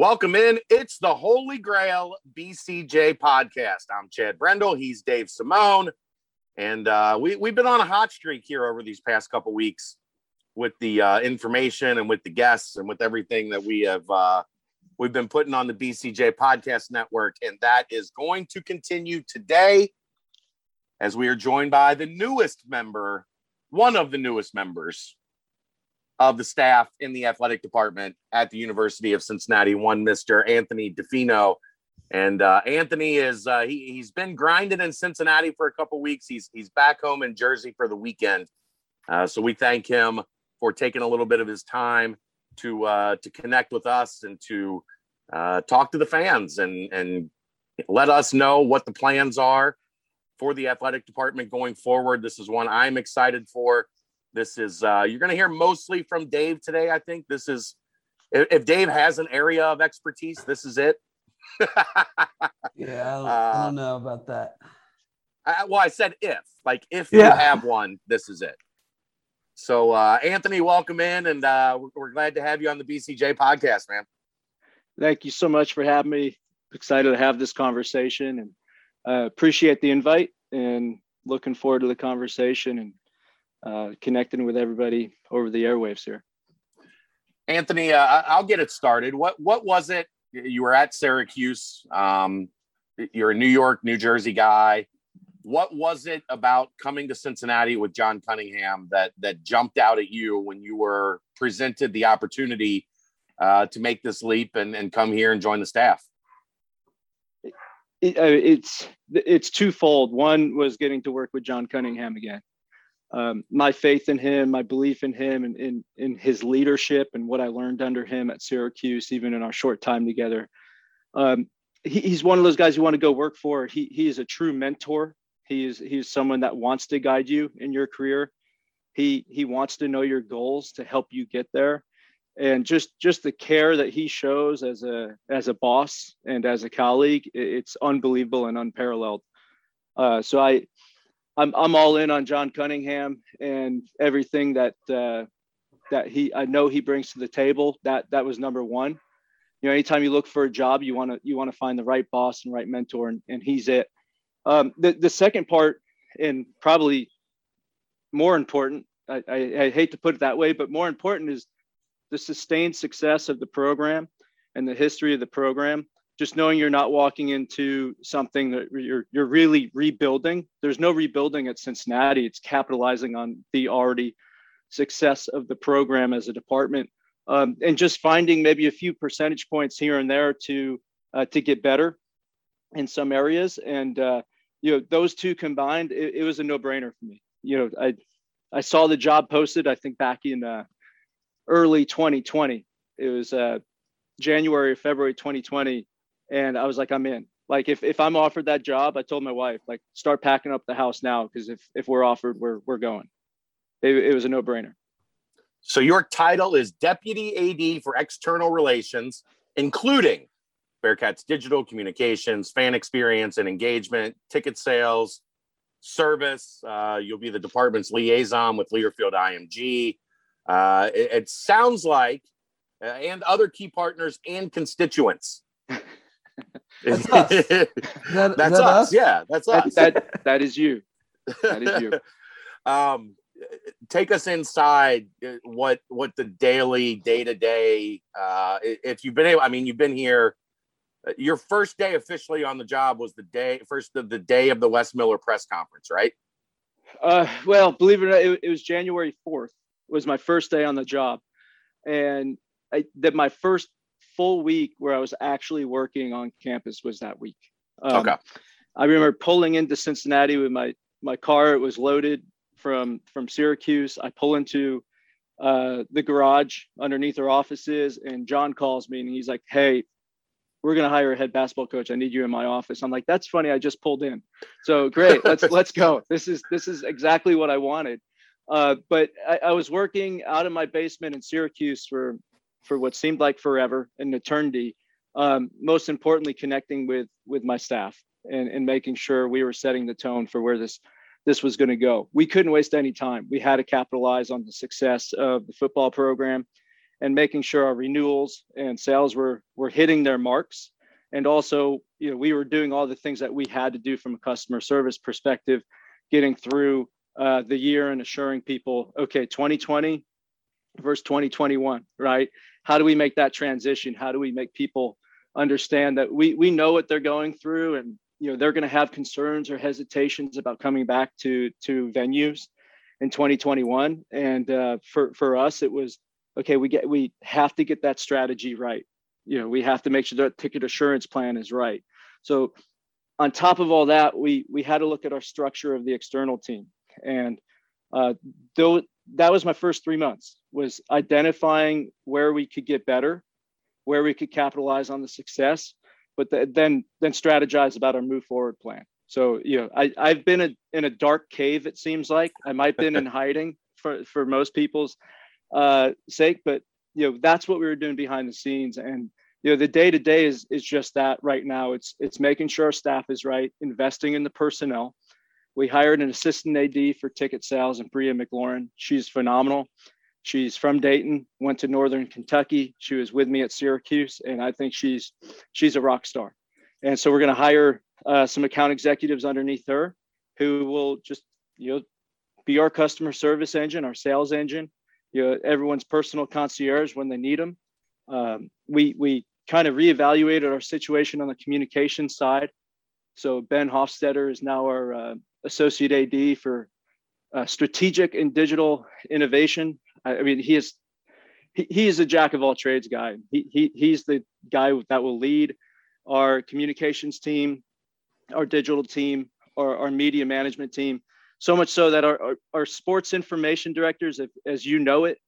Welcome in. It's the Holy Grail BCJ podcast. I'm Chad Brendel. He's Dave Simone. And uh, we, we've been on a hot streak here over these past couple weeks with the uh, information and with the guests and with everything that we have uh, we've been putting on the BCJ podcast network. And that is going to continue today as we are joined by the newest member, one of the newest members of the staff in the athletic department at the University of Cincinnati, one Mr. Anthony DeFino. And uh, Anthony is uh, he, he's been grinding in Cincinnati for a couple weeks. He's he's back home in Jersey for the weekend. Uh, so we thank him for taking a little bit of his time to uh, to connect with us and to uh, talk to the fans and and let us know what the plans are for the athletic department going forward. This is one I'm excited for. This is uh, you're going to hear mostly from Dave today. I think this is if, if Dave has an area of expertise, this is it. yeah, I don't, uh, I don't, know about that. I, well, I said if, like, if yeah. you have one, this is it. So, uh, Anthony, welcome in, and uh, we're, we're glad to have you on the BCJ podcast, man. Thank you so much for having me. Excited to have this conversation, and uh, appreciate the invite, and looking forward to the conversation. And uh, connecting with everybody over the airwaves here. Anthony, uh, I'll get it started. What what was it? You were at Syracuse. Um, you're a New York, New Jersey guy. What was it about coming to Cincinnati with John Cunningham that that jumped out at you when you were presented the opportunity uh, to make this leap and, and come here and join the staff? It, uh, it's it's twofold. One was getting to work with John Cunningham again um, my faith in him, my belief in him, and in, in his leadership and what I learned under him at Syracuse, even in our short time together. Um, he, he's one of those guys you want to go work for. He, he is a true mentor. He is he is someone that wants to guide you in your career. He he wants to know your goals to help you get there, and just just the care that he shows as a as a boss and as a colleague, it's unbelievable and unparalleled. Uh, so I I'm I'm all in on John Cunningham and everything that uh, that he I know he brings to the table. That that was number one. You know, anytime you look for a job, you want to you want to find the right boss and right mentor, and, and he's it. Um, the the second part, and probably more important, I, I, I hate to put it that way, but more important is the sustained success of the program and the history of the program just knowing you're not walking into something that you're you're really rebuilding. There's no rebuilding at Cincinnati. It's capitalizing on the already success of the program as a department, um, and just finding maybe a few percentage points here and there to uh, to get better in some areas. And uh, you know, those two combined, it, it was a no-brainer for me. You know, I I saw the job posted. I think back in uh, early 2020. It was uh, January or February 2020 and I was like, I'm in. Like if if I'm offered that job, I told my wife, like, start packing up the house now because if if we're offered, we're we're going. It, it was a no brainer. So your title is Deputy AD for External Relations, including Bearcats digital communications, fan experience and engagement, ticket sales, service. Uh, you'll be the department's liaison with Learfield IMG. Uh, it, it, sounds like, uh, and other key partners and constituents. That's us. that, that's that us. us. Yeah, that's us. That, that, that is you. That is you. um, take us inside uh, what what the daily day to day. If you've been able, I mean, you've been here. Uh, your first day officially on the job was the day first of the day of the Wes Miller press conference, right? Uh, well, believe it or not, it, it was January fourth. Was my first day on the job, and I, that my first full week where I was actually working on campus was that week. Um, okay. I remember pulling into Cincinnati with my my car. It was loaded from from Syracuse. I pull into uh, the garage underneath our offices, and John calls me and he's like, "Hey, we're gonna hire a head basketball coach. I need you in my office." I'm like, "That's funny. I just pulled in. So great. Let's let's go. This is this is exactly what I wanted." Uh, but I, I was working out of my basement in Syracuse for for what seemed like forever, an eternity. Um, most importantly, connecting with with my staff and, and making sure we were setting the tone for where this this was going to go. We couldn't waste any time. We had to capitalize on the success of the football program, and making sure our renewals and sales were were hitting their marks. And also, you know, we were doing all the things that we had to do from a customer service perspective, getting through uh, the year and assuring people, okay, 2020 versus 2021, right? How do we make that transition? How do we make people understand that we we know what they're going through and you know they're going to have concerns or hesitations about coming back to to venues in 2021 and uh, for for us it was okay we get we have to get that strategy right you know we have to make sure that ticket assurance plan is right so on top of all that we we had to look at our structure of the external team and uh, though that was my first three months was identifying where we could get better where we could capitalize on the success but the, then then strategize about our move forward plan so you know I, i've been a, in a dark cave it seems like i might have been in hiding for for most people's uh, sake. But you know, that's what we were doing behind the scenes. And you know, the day to day is is just that right now. It's it's making sure our staff is right, investing in the personnel. We hired an assistant AD for ticket sales and Bria McLaurin. She's phenomenal. She's from Dayton, went to Northern Kentucky. She was with me at Syracuse, and I think she's she's a rock star. And so we're going to hire uh, some account executives underneath her, who will just you know be our customer service engine, our sales engine, you know, everyone's personal concierge when they need them. Um, we we kind of reevaluated our situation on the communication side. So Ben Hofstetter is now our uh, associate AD for uh, strategic and digital innovation. I, I mean, he is he, he is a jack of all trades guy. He, he he's the guy that will lead our communications team, our digital team, our, our media management team so much so that our, our, our sports information directors, if, as you know it,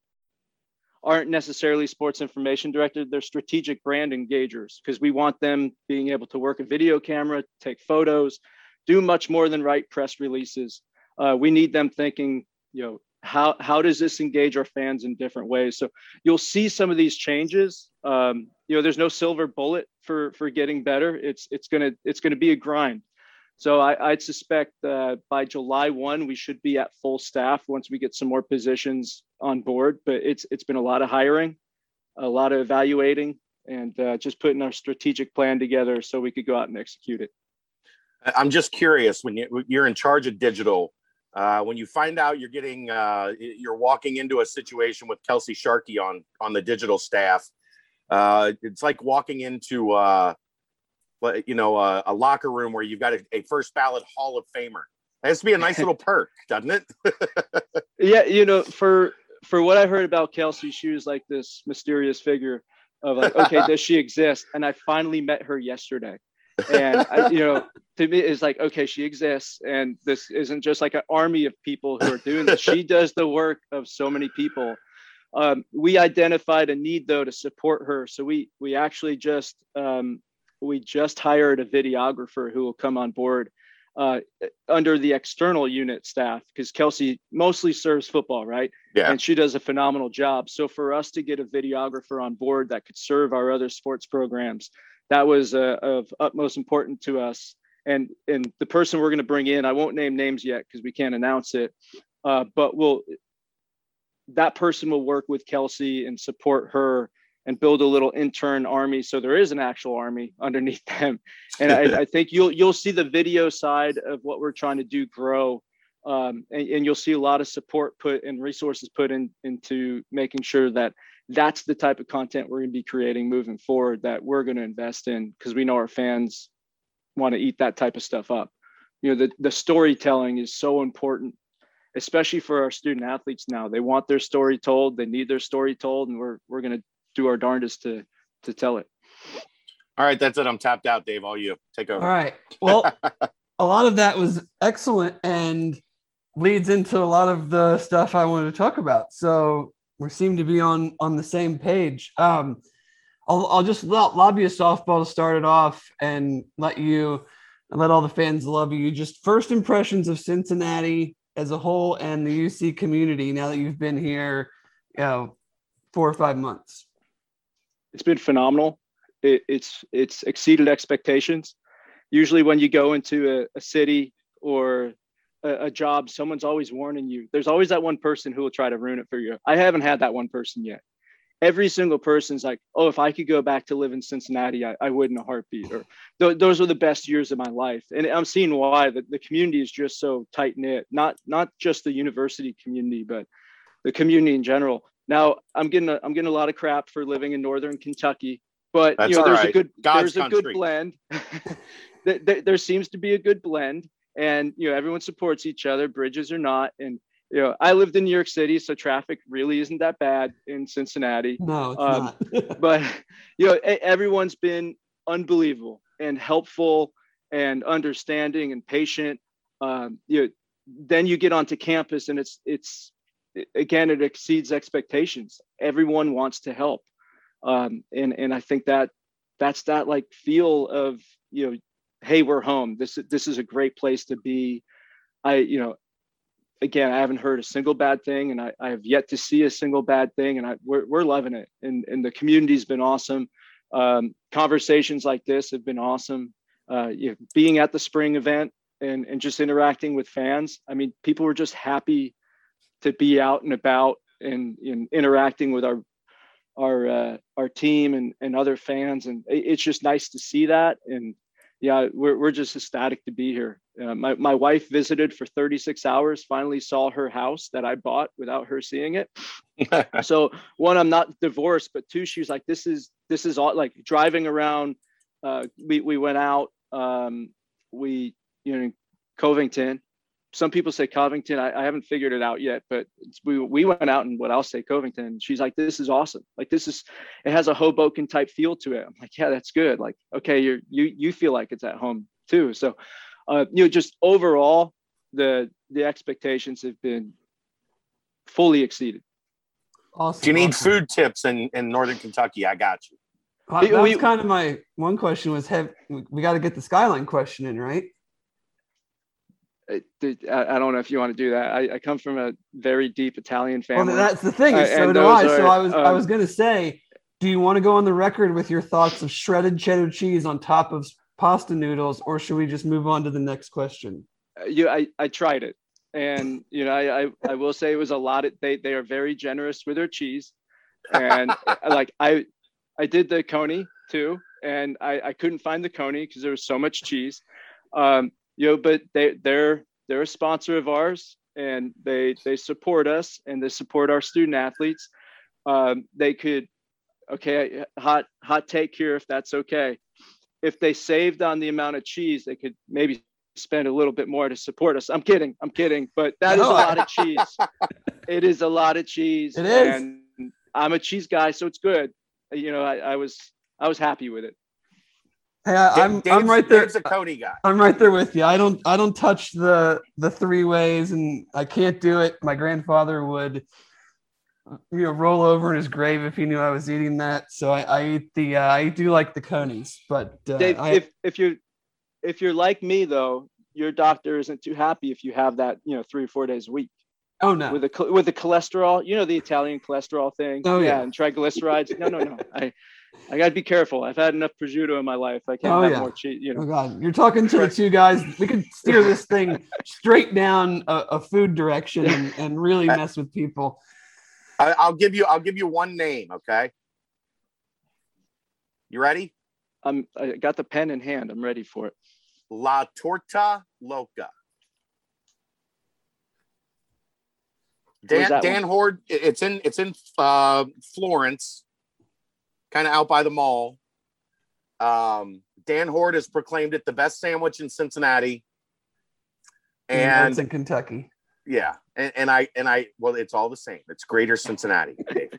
aren't necessarily sports information directors. They're strategic brand engagers because we want them being able to work a video camera, take photos, do much more than write press releases. Uh, we need them thinking, you know, how how does this engage our fans in different ways? So you'll see some of these changes. Um, you know, there's no silver bullet for for getting better. It's it's gonna it's gonna be a grind. So I, would suspect uh, by July one we should be at full staff once we get some more positions on board. But it's it's been a lot of hiring, a lot of evaluating, and uh, just putting our strategic plan together so we could go out and execute it. I'm just curious when you're in charge of digital. Uh, when you find out you're getting uh, you're walking into a situation with Kelsey Sharkey on on the digital staff, uh, it's like walking into uh, you know, a, a locker room where you've got a, a, first ballot Hall of Famer. It has to be a nice little perk, doesn't it? yeah, you know, for for what I heard about Kelsey, she was like this mysterious figure of like, okay, does she exist? And I finally met her yesterday. And I, you know to me it's like okay she exists and this isn't just like an army of people who are doing this she does the work of so many people um, we identified a need though to support her so we we actually just um, we just hired a videographer who will come on board uh, under the external unit staff because Kelsey mostly serves football, right? Yeah. And she does a phenomenal job. So for us to get a videographer on board that could serve our other sports programs, that was uh, of utmost importance to us. And and the person we're going to bring in, I won't name names yet because we can't announce it, uh, but we'll that person will work with Kelsey and support her and build a little intern army so there is an actual army underneath them and I, I, think you'll you'll see the video side of what we're trying to do grow um, and, and, you'll see a lot of support put and resources put in into making sure that that's the type of content we're going to be creating moving forward that we're going to invest in because we know our fans want to eat that type of stuff up you know the, the storytelling is so important especially for our student athletes now they want their story told they need their story told and we're we're going to do our darndest to to tell it. All right, that's it. I'm tapped out, Dave. All you take over. All right. Well, a lot of that was excellent and leads into a lot of the stuff I wanted to talk about. So we seem to be on on the same page. Um, I'll, I'll just let lobby a softball to start it off and let you and let all the fans love you. Just first impressions of Cincinnati as a whole and the UC community now that you've been here, you know, four or five months it's been phenomenal. It, it's it's exceeded expectations. Usually, when you go into a, a city or a, a, job, someone's always warning you. There's always that one person who will try to ruin it for you. I haven't had that one person yet, every single person's like, oh, if I could go back to live in Cincinnati, I, I would in a heartbeat. Or th- those were the best years of my life. And I'm seeing why the, the community is just so tight knit, not not just the university community, but the community in general. Now I'm getting a, I'm getting a lot of crap for living in northern Kentucky, but That's you know, there's right. a good God's there's a good blend. there, there- there seems to be a good blend, and you know everyone supports each other, bridges or not. And you know I lived in New York City, so traffic really isn't that bad in Cincinnati No, it's Um, not. but you know everyone's been unbelievable and helpful and understanding and patient um, you know, then you get onto campus and it's it's again it exceeds expectations everyone wants to help um, and and i think that that's that like feel of you know hey we're home. This this is a great place to be. I you know again i haven't heard a single bad thing and i, I have yet to see a single bad thing and i we're, we're loving it. And and the community's been awesome. Um, conversations like this have been awesome. Uh, you know, being at the spring event and and just interacting with fans i mean people were just happy to be out and about and, and interacting with our our uh, our team and, and other fans and it's just nice to see that. And yeah we're, we're just ecstatic to be here. Uh, my, my wife visited for 36 hours finally saw her house that i bought without her seeing it. So one i'm not divorced but two she was like this is this is all like driving around uh, we, we went out um, we you know covington some people say covington I, I haven't figured it out yet but it's, we, we went out and what i'll say covington she's like this is awesome like this is it has a hoboken type feel to it i'm like yeah that's good like okay you're you you feel like it's at home too so uh, you know just overall the the expectations have been fully exceeded awesome. If you need awesome. food tips in, in Northern Kentucky, I got you. Well, We- that was kind of my one question was have we got to get the skyline question in right it, it- I, I don't know if you want to do that. I, I come from a very deep Italian well family. that's the thing Uh, so do i those so i was i um, was gonna say do you want to go on the record with your thoughts of shredded cheddar cheese on top of pasta noodles or should we just move on to the next question Uh, you, I, I tried it, and you know, I, I, I will say it was a lot. Of, they, they are very generous with their cheese, and uh, like I, I did the coney too, and I, I couldn't find the coney because there was so much cheese. Um, you know, but they, they're, they're a sponsor of ours, and they, they support us, and they support our student athletes. Um, they could, okay, hot, hot take here if that's okay. If they saved on the amount of cheese, they could maybe spend a little bit more to support us. I'm kidding. I'm kidding. But that is a lot of cheese. it is a lot of cheese. It is. And I'm a cheese guy, so it's good. You know, I, I was I was happy with it. Hey I, i'm Dave's- i'm right there Dave's a Cody guy. I'm right there with you. I don't I don't touch the the three ways and I can't do it. My grandfather would you know roll over in his grave if he knew I was eating that. So I, I eat the uh, I do like the conies, but uh, Dave, I, if if you if you're like me though, your doctor isn't too happy if you have that, you know, three or four days a week oh no. with the with the cholesterol. You know the Italian cholesterol thing. Oh, yeah. and triglycerides. No, no, no. I I gotta be careful. I've had enough prosciutto in my life. I can't Oh, have yeah. more cheese. You know. Oh god, you're talking to the two guys. We could steer this thing straight down a, a food direction and, and really mess with people. I, I'll give you. I'll give you one name. Okay. You ready? I'm I got the pen in hand. I'm ready for it. La Torta Loca. Where's Dan that Dan Hoard. It's in it's in uh, Florence, kind of out by the mall. Um, Dan Hoard has proclaimed it the best sandwich in Cincinnati. And it's in Kentucky. yeah, and, and I and I well, it's all the same. It's Greater Cincinnati. Dave.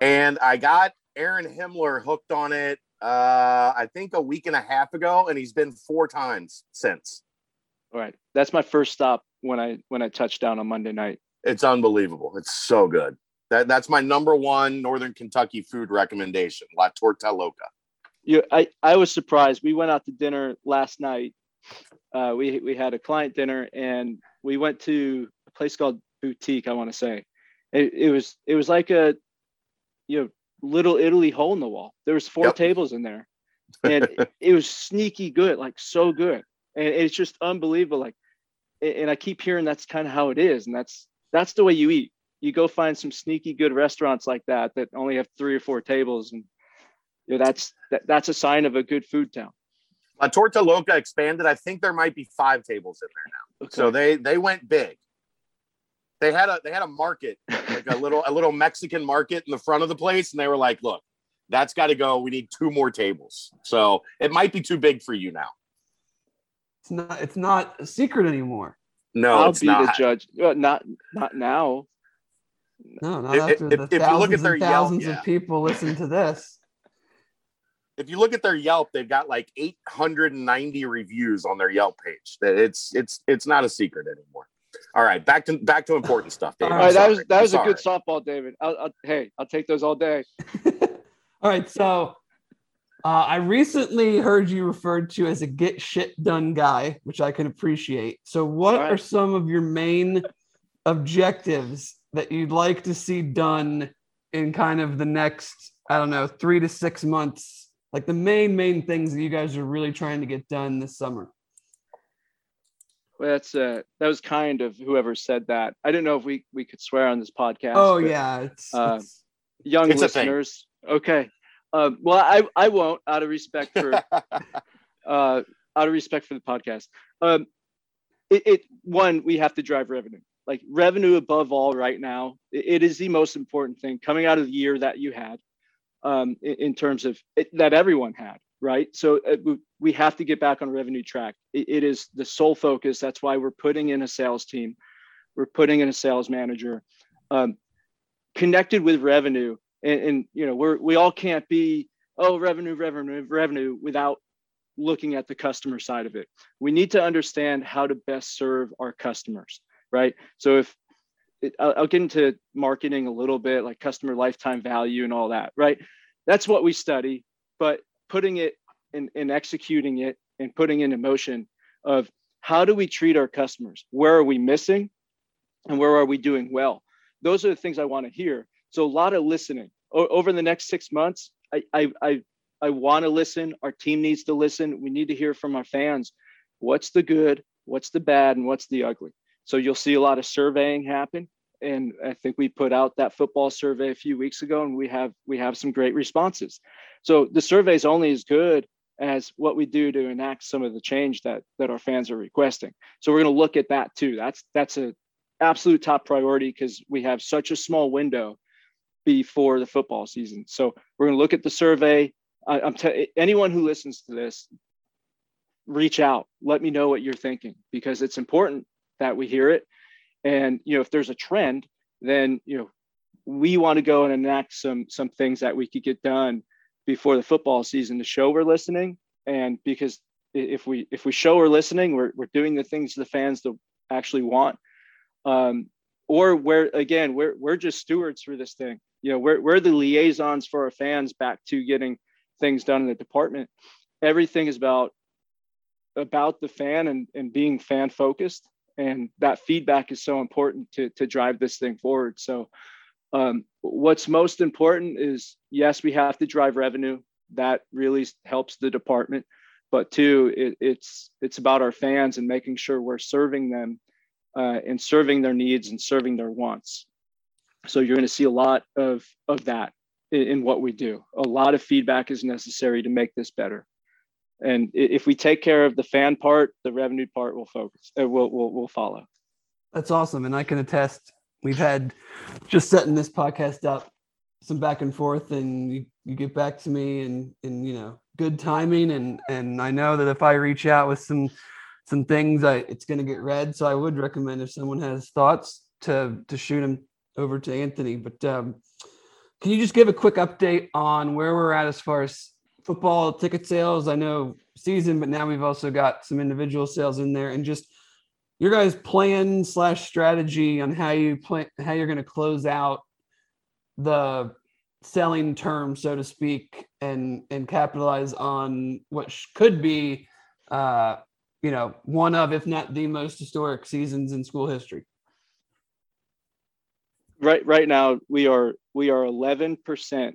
and I got Aaron Himmler hooked on it. Uh, I think a week and a half ago, and he's been four times since. All right. That's my first stop when I when I touched down on Monday night. It's unbelievable. It's so good. That that's my number one Northern Kentucky food recommendation. La Torta Loca. You, I, I was surprised. We went out to dinner last night. Uh, we we had a client dinner and we went to a place called Boutique. I want to say, it, it was it was like a, you know, little Italy hole in the wall. There was four Yep. tables in there, and it, it was sneaky good, like so good, and it's just unbelievable. Like, and and I keep hearing that's kind of how it is, and that's that's the way you eat. You go find some sneaky good restaurants like that that only have three or four tables, and you know, that's that, that's a sign of a good food town. La Torta Loca expanded. I think there might be five tables in there now. Okay. So they they went big. They had a they had a market, like a little a little Mexican market in the front of the place, and they were like, "Look, that's got to go. We need two more tables." So it might be too big for you now. It's not. It's not a secret anymore. No, I'll it's be not. the judge. Well, not not now. No, not If- after if- the if you thousands look at their and Yelp, yeah. of people listen to this. If you look at their Yelp, they've got like 890 reviews on their Yelp page. That it's it's it's not a secret anymore. All right, back to back to important stuff. David. All All I'm right, that was that was a good softball, David. I'll, I'll, hey, I'll take those all day. All right, so uh, I recently heard you referred to as a get shit done guy, which I can appreciate. So, what All right. are some of your main objectives that you'd like to see done in kind of the next, I don't know, three to six months? Like the main, main things that you guys are really trying to get done this summer. Well, that's uh, that was kind of whoever said that. I didn't know if we we could swear on this podcast. oh, but yeah. It's, uh, it's young It's listeners. Okay. Um, well, I I won't out of respect for uh, out of respect for the podcast. Um, it, it one we have to drive revenue. Like revenue above all right now. It, it is the most important thing coming out of the year that you had, um, in, in terms of it, that everyone had. Right. So uh, we, we have to get back on revenue track. It, it is the sole focus. That's why we're putting in a sales team. We're putting in a sales manager. Um, connected with revenue and, and you know we're we all can't be oh revenue revenue revenue without looking at the customer side of it we need to understand how to best serve our customers right so if it, I'll, I'll get into marketing a little bit like customer lifetime value and all that right that's what we study but putting it and, executing it and putting it in motion of how do we treat our customers where are we missing and where are we doing well those are the things i want to hear so a lot of listening o- over the next six months. I I I, I want to listen. Our team needs to listen. We need to hear from our fans. What's the good? What's the bad? And what's the ugly? So you'll see a lot of surveying happen. And I think we put out that football survey a few weeks ago, and we have we have some great responses. So the survey is only as good as what we do to enact some of the change that that our fans are requesting. So we're going to look at that too. That's that's a absolute top priority because we have such a small window before the football season. So we're going to look at the survey. I, I'm t- anyone who listens to this, reach out. Let me know what you're thinking because it's important that we hear it. And you know, if there's a trend, then you know, we want to go and enact some some things that we could get done before the football season to show we're listening. And because if we if we show we're listening, we're we're doing the things the fans that actually want. Um, or we're again we're we're just stewards for this thing you know we're, we're the liaisons for our fans back to getting things done in the department everything is about about the fan and, and being fan focused and that feedback is so important to to drive this thing forward so um, what's most important is yes we have to drive revenue that really helps the department but two it, it's it's about our fans and making sure we're serving them uh, and serving their needs and serving their wants. So you're going to see a lot of of that in, in what we do. A lot of feedback is necessary to make this better. And if we take care of the fan part, the revenue part will focus. Uh, will will will follow. That's awesome. And I can attest, we've had just setting this podcast up, some back and forth, and you, you get back to me and and you know, good timing. And and I know that if I reach out with some some things, I it's gonna get read. So I would recommend if someone has thoughts to to shoot them over to Anthony. But um can you just give a quick update on where we're at as far as football ticket sales? I know season, but now we've also got some individual sales in there and just your guys' plan slash strategy on how you plan how you're going to close out the selling term, so to speak, and and capitalize on what could be, uh, you know, one of if not the most historic seasons in school history. Right right now we are we are 11%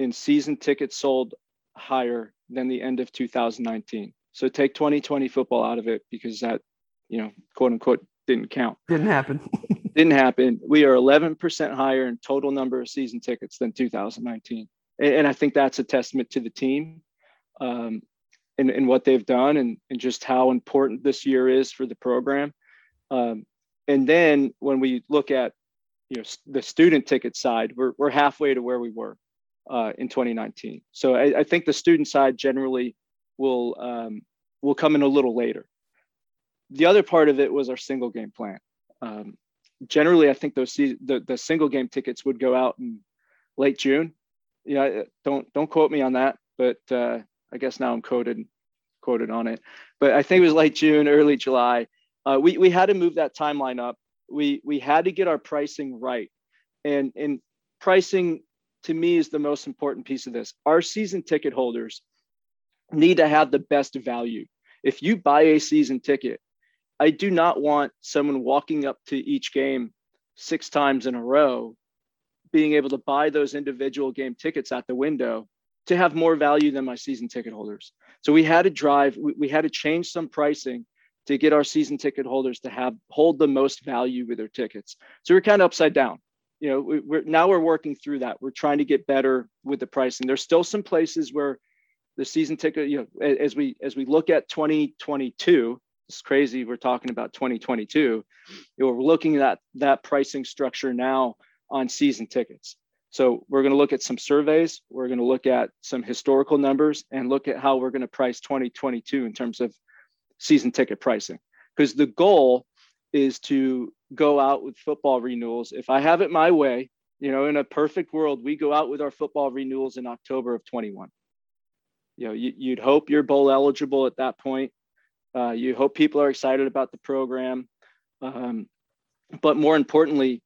in season tickets sold higher than the end of 2019. So take 2020 football out of it because that, you know, quote unquote didn't count. Didn't happen. Didn't happen. We are 11% higher in total number of season tickets than 2019. And, and I think that's a testament to the team um, and, and what they've done and, and just how important this year is for the program. Um, and then when we look at you know the student ticket side, we're, we're halfway to where we were uh, in 2019. So I, I, think the student side generally will um, will come in a little later. The other part of it was our single game plan. Um, generally, I think those the, the single game tickets would go out in late June. Yeah, don't don't quote me on that, but uh, I guess now I'm quoted quoted on it. But I think it was late June, early July. Uh, we we had to move that timeline up. We we had to get our pricing right, and and pricing to me is the most important piece of this. Our season ticket holders need to have the best value. If you buy a season ticket, I do not want someone walking up to each game six times in a row being able to buy those individual game tickets at the window to have more value than my season ticket holders. So we had to drive, we, we had to change some pricing to get our season ticket holders to have hold the most value with their tickets. So we're kind of upside down. You know, we, we're now we're working through that. We're trying to get better with the pricing. There's still some places where the season ticket, you know, as we as we look at 2022, it's crazy. We're talking about 2022. You know, we're looking at that pricing structure now on season tickets. So we're going to look at some surveys. We're going to look at some historical numbers and look at how we're going to price 2022 in terms of season ticket pricing. Because the goal is to go out with football renewals. If I have it my way, you know, in a perfect world, we go out with our football renewals in October of 21. You know, you, would hope you're bowl eligible at that point. Uh, you hope people are excited about the program. Um, but more importantly,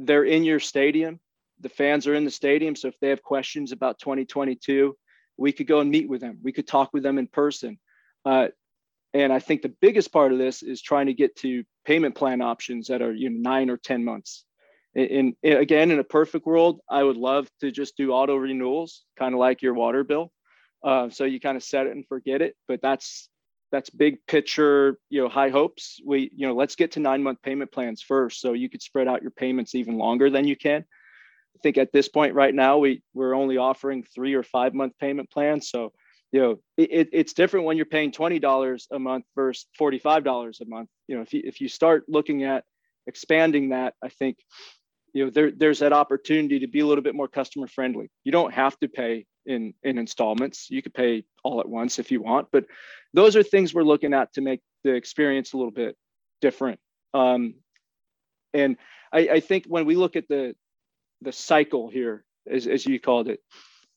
they're in your stadium. The fans are in the stadium. So if they have questions about 2022, we could go and meet with them. We could talk with them in person. Uh, and I think the biggest part of this is trying to get to payment plan options that are you know nine or ten months. And, again, in a perfect world, I would love to just do auto renewals, kind of like your water bill. Uh, so you kind of set it and forget it. But that's that's big picture, you know, high hopes. We, you know, let's get to nine month payment plans first, so you could spread out your payments even longer than you can. I think at this point right now, we we're only offering three or five month payment plans. So you know it, it's different when you're paying $20 a month versus $45 a month. You know if you if you start looking at expanding that i think you know there, there's that opportunity to be a little bit more customer friendly. You don't have to pay in in installments. You could pay all at once if you want but those are things we're looking at to make the experience a little bit different. Um, and I, I think when we look at the the cycle here as, as you called it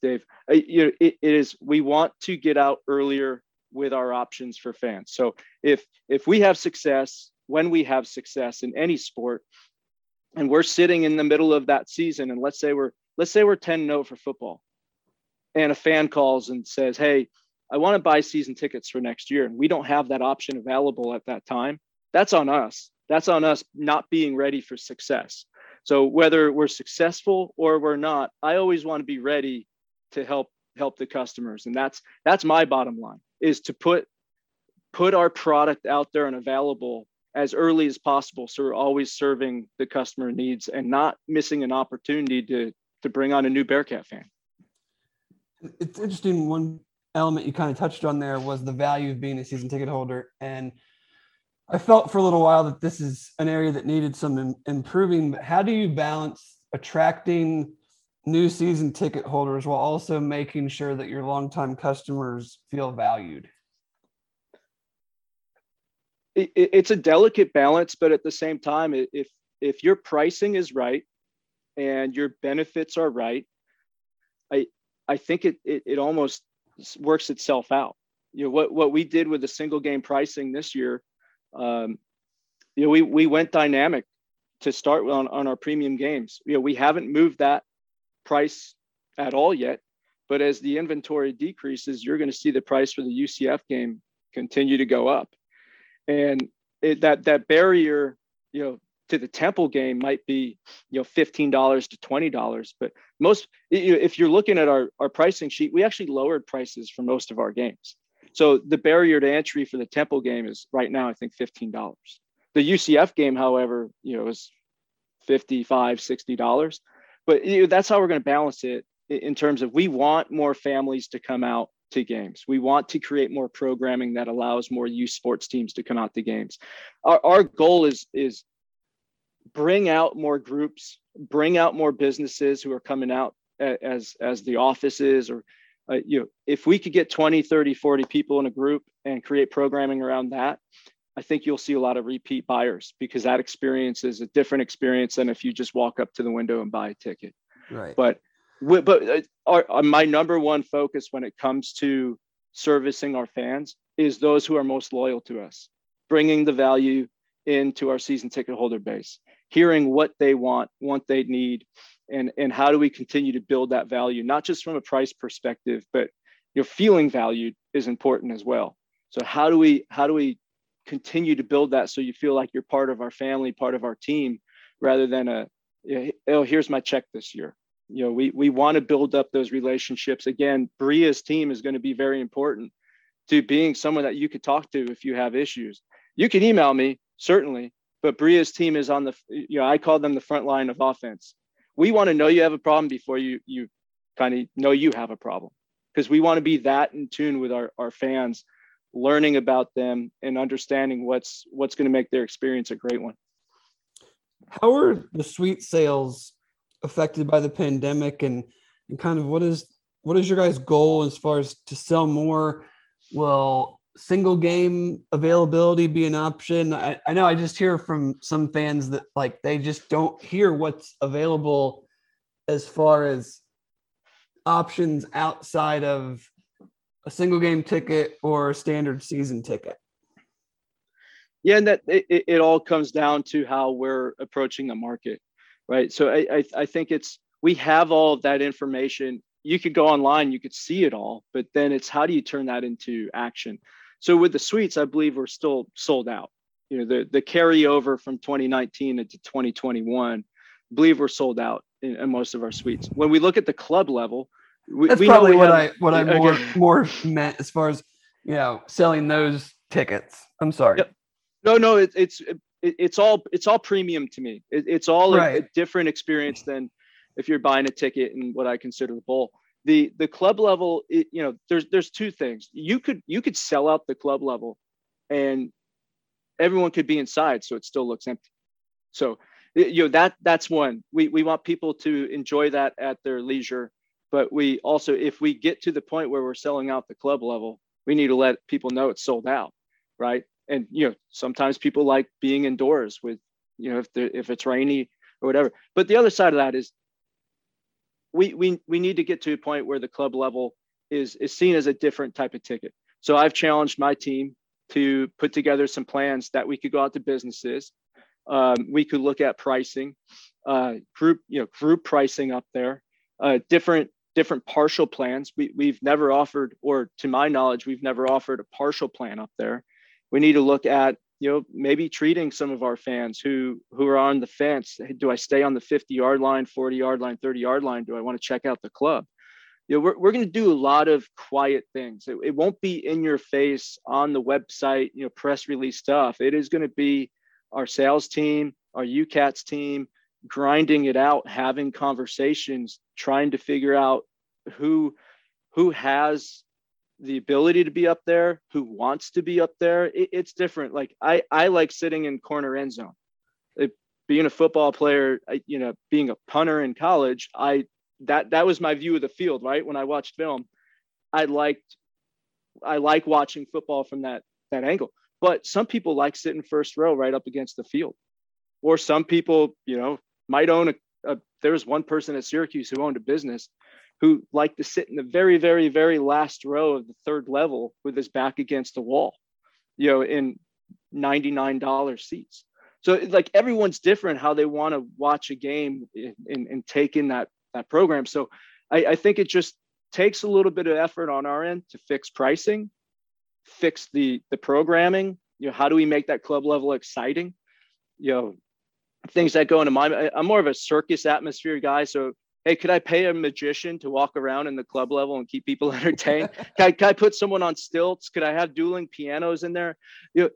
Dave. Uh, it, it is we want to get out earlier with our options for fans. So if if we have success, when we have success in any sport, and we're sitting in the middle of that season, and let's say we're let's say we're 10-0 for football, and a fan calls and says, Hey, I want to buy season tickets for next year, and we don't have that option available at that time, that's on us. That's on us not being ready for success. So whether we're successful or we're not, I always want to be ready to help help the customers. And that's that's my bottom line is to put put our product out there and available as early as possible. So we're always serving the customer needs and not missing an opportunity to to bring on a new bearcat fan. It's interesting one element you kind of touched on there was the value of being a season ticket holder. And i felt for a little while that this is an area that needed some improving but how do you balance attracting new season ticket holders while also making sure that your longtime customers feel valued? It, it's a delicate balance, but at the same time, if if your pricing is right and your benefits are right, I I think it it, it almost works itself out. You know what what we did with the single game pricing this year. Um, you know, we we went dynamic to start on on our premium games. You know, we haven't moved that price at all yet. But as the inventory decreases, you're going to see the price for the UCF game continue to go up. And it, that that barrier, you know, to the Temple game might be, you know, fifteen dollars to twenty dollars. But most, if you're looking at our our pricing sheet, we actually lowered prices for most of our games. So the barrier to entry for the Temple game is right now, I think, fifteen dollars. The UCF game, however, you know, is 55 60 dollars but you know, that's how we're going to balance it in terms of we want more families to come out to games. We want to create more programming that allows more youth sports teams to come out to games. Our, our goal is is bring out more groups, bring out more businesses who are coming out as as the offices or uh, you know if we could get 20 30 40 people in a group and create programming around that i think you'll see a lot of repeat buyers because that experience is a different experience than if you just walk up to the window and buy a ticket right but but uh, our, our, my number one focus when it comes to servicing our fans is those who are most loyal to us, bringing the value into our season ticket holder base, hearing what they want, what they need, and and how do we continue to build that value, not just from a price perspective, but you know, feeling valued is important as well. So how do we how do we continue to build that so you feel like you're part of our family, part of our team, rather than a oh here's my check this year. You know we we want to build up those relationships. Again bria's team is going to be very important to being someone that you could talk to if you have issues. You can email me certainly but bria's team is on the you know i call them the front line of offense. We want to know you have a problem before you you kind of know you have a problem because we want to be that in tune with our, our fans learning about them and understanding what's what's going to make their experience a great one. How are the suite sales affected by the pandemic? And, and kind of what is what is your guys goal as far as to sell more? Will single game availability be an option? I, I know i just hear from some fans that like they just don't hear what's available as far as options outside of a single game ticket or a standard season ticket yeah and that it, it all comes down to how we're approaching the market right? So I, I, I think it's we have all of that information. You could go online, you could see it all, but then it's how do you turn that into action? So with the suites, I believe we're still sold out. You know, the the carryover from 2019 into 2021, I believe we're sold out in, in most of our suites. When we look at the club level, we, that's we probably what have, I what I more okay. more meant as far as you know selling those tickets. I'm sorry. Yep. No, no, it, it's it, it's all it's all premium to me. It, it's all right. a, a, different experience than if you're buying a ticket in what I consider the bowl. The the club level, it, you know, there's there's two things. You could you could sell out the club level, and everyone could be inside, so it still looks empty. So you know that that's one. We we want people to enjoy that at their leisure, but we also if we get to the point where we're selling out the club level, we need to let people know it's sold out, right? and you know sometimes people like being indoors with you know if if it's rainy or whatever. But the other side of that is we we we need to get to a point where the club level is is seen as a different type of ticket. So i've challenged my team to put together some plans that we could go out to businesses. Um, we could look at pricing uh, group you know group pricing up there uh, different different partial plans. We, we've never offered or to my knowledge we've never offered a partial plan up there. We need to look at you know maybe treating some of our fans who who are on the fence. Do i stay on the 50 yard line 40 yard line 30 yard line? Do i want to check out the club? You know we're, we're going to do a lot of quiet things. It, it won't be in your face on the website you know press release stuff. It is going to be our sales team our ucats team grinding it out having conversations trying to figure out who who has the ability to be up there, who wants to be up there. It, it's different. Like I, I like sitting in corner end zone. It, being a football player, I, you know, being a punter in college, I that that was my view of the field. Right when I watched film, I liked, I like watching football from that that angle. But some people like sitting first row right up against the field, or some people, you know, might own a. a there's one person at Syracuse who owned a business who liked to sit in the very, very, very last row of the third level with his back against the wall, you know, in $99 seats. So like everyone's different how they want to watch a game and, and take in that that program. So I, I think it just takes a little bit of effort on our end to fix pricing, fix the the programming. You know, how do we make that club level exciting? You know, things that go into my I'm more of a circus atmosphere guy. So hey, could I pay a magician to walk around in the club level and keep people entertained? can, I, can I put someone on stilts? Could I have dueling pianos in there? You know,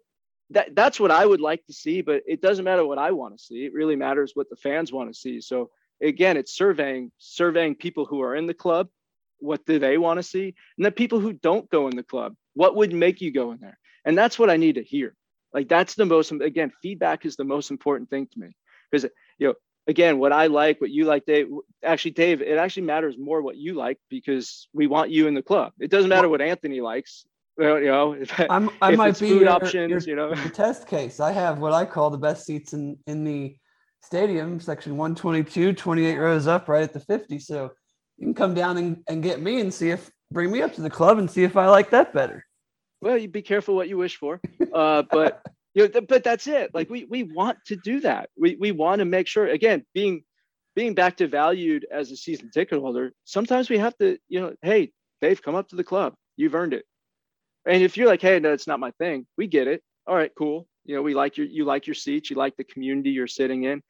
that that's what I would like to see, but it doesn't matter what I want to see. It really matters what the fans want to see. So again, it's surveying surveying people who are in the club, what do they want to see, and then people who don't go in the club, what would make you go in there, and that's what I need to hear. Like that's the most again, feedback is the most important thing to me because you know again what I like, what you like, Dave. Actually, Dave, it actually matters more what you like because we want you in the club. It doesn't matter what Anthony likes well, you know, if, I'm, I might be food your, options, your, you know, the test case. I have what I call the best seats in in the stadium, section 122, 28 rows up, right at the 50. So you can come down and, and get me and see if bring me up to the club and see if I like that better. Well, you be careful what you wish for, uh, but you know, but that's it. Like we we want to do that. We we want to make sure again being being back to valued as a season ticket holder. Sometimes we have to, you know, hey, Dave, come up to the club. You've earned it. And if you're like, hey, no, it's not my thing, we get it. All right, cool. You know, we like your you like your seats, you like the community you're sitting in.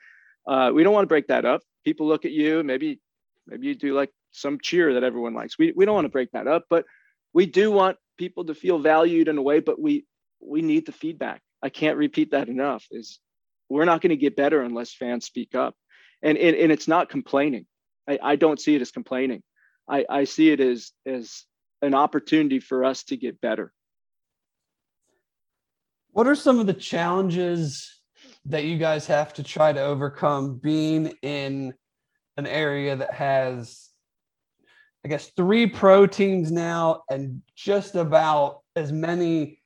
Uh, we don't want to break that up. People look at you, maybe maybe you do like some cheer that everyone likes. We we don't want to break that up, but we do want people to feel valued in a way, but we we need the feedback. I can't repeat that enough. Is we're not going to get better unless fans speak up. And, and, and it's not complaining. I, I don't see it as complaining. I, I see it as as an opportunity for us to get better. What are some of the challenges that you guys have to try to overcome being in an area that has, I guess, three pro teams now and just about as many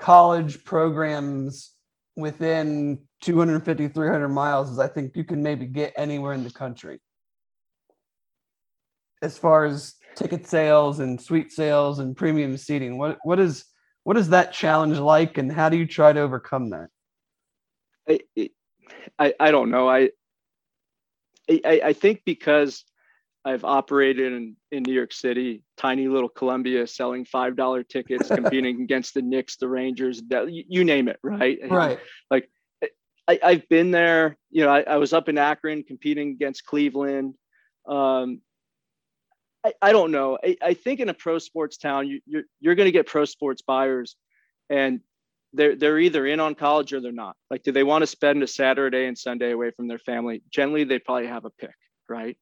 college programs within 250, 300 miles as I think you can maybe get anywhere in the country? As far as ticket sales and suite sales and premium seating. What what is what is that challenge like, and how do you try to overcome that? I I, I don't know. I, I I think because I've operated in, in New York City, tiny little Columbia, selling five dollar tickets, competing against the Knicks, the Rangers, you, you name it, right? Right. Like I, have been there. You know, I, I, was up in Akron competing against Cleveland. Um, I, I don't know. I, I think in a pro sports town, you, you're you're going to get pro sports buyers, and they're they're either in on college or they're not. Like, do they want to spend a Saturday and Sunday away from their family? Generally, they probably have a pick, right?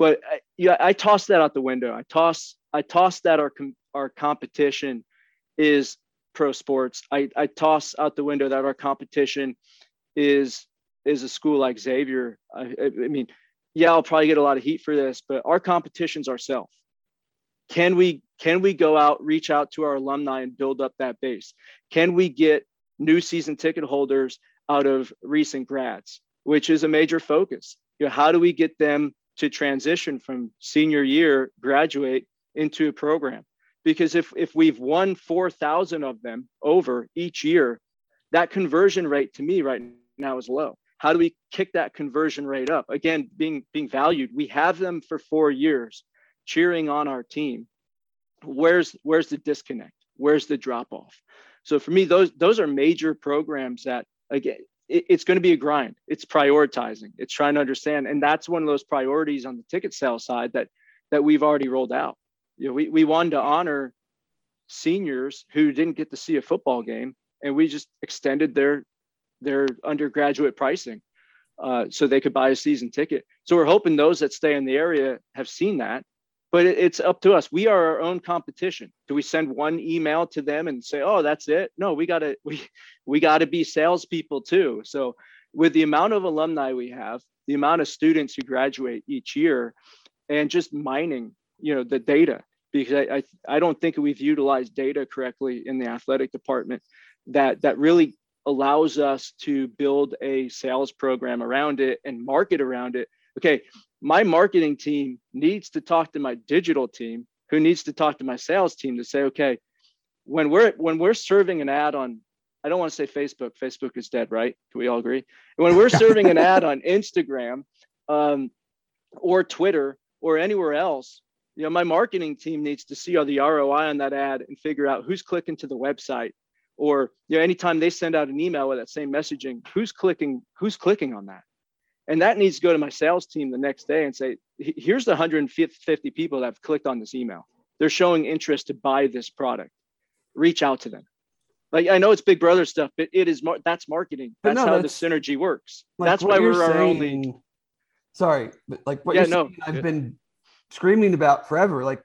But I, yeah, I toss that out the window. I toss I toss that our our competition is pro sports. I, I toss out the window that our competition is is a school like Xavier. I, I mean, yeah, I'll probably get a lot of heat for this, but our competition's ourselves. Can we can we go out, reach out to our alumni and build up that base? Can we get new season ticket holders out of recent grads, which is a major focus? You know, how do we get them to transition from senior year, graduate into a program? Because if if we've won 4,000 of them over each year, that conversion rate to me right now is low. How do we kick that conversion rate up? Again being being valued we have them for four years cheering on our team. Where's where's the disconnect? Where's the drop off? So for me those those are major programs that again it, it's going to be a grind it's prioritizing it's trying to understand and that's one of those priorities on the ticket sale side that that we've already rolled out you know we, we wanted to honor seniors who didn't get to see a football game and we just extended their their undergraduate pricing uh, so they could buy a season ticket. So we're hoping those that stay in the area have seen that. But it's up to us. We are our own competition. Do we send one email to them and say, "Oh, that's it"? No, we got to we we got to be salespeople too. So with the amount of alumni we have, the amount of students who graduate each year, and just mining, you know, the data because I, I, I don't think we've utilized data correctly in the athletic department that that really allows us to build a sales program around it and market around it. Okay, my marketing team needs to talk to my digital team, who needs to talk to my sales team to say, okay, when we're when we're serving an ad on, I don't want to say Facebook. Facebook is dead, right? Can we all agree? When we're serving an ad on Instagram, um, or Twitter or anywhere else, you know, my marketing team needs to see all the ROI on that ad and figure out who's clicking to the website or you know anytime they send out an email with that same messaging who's clicking who's clicking on that and that needs to go to my sales team the next day and say here's the 150 people that have clicked on this email they're showing interest to buy this product reach out to them Like I know it's Big Brother stuff, but it is mar- that's marketing. That's no, how that's, the synergy works. Like that's why we're saying, our only. Sorry, but like what yeah, you're no, saying, I've been screaming about forever. Like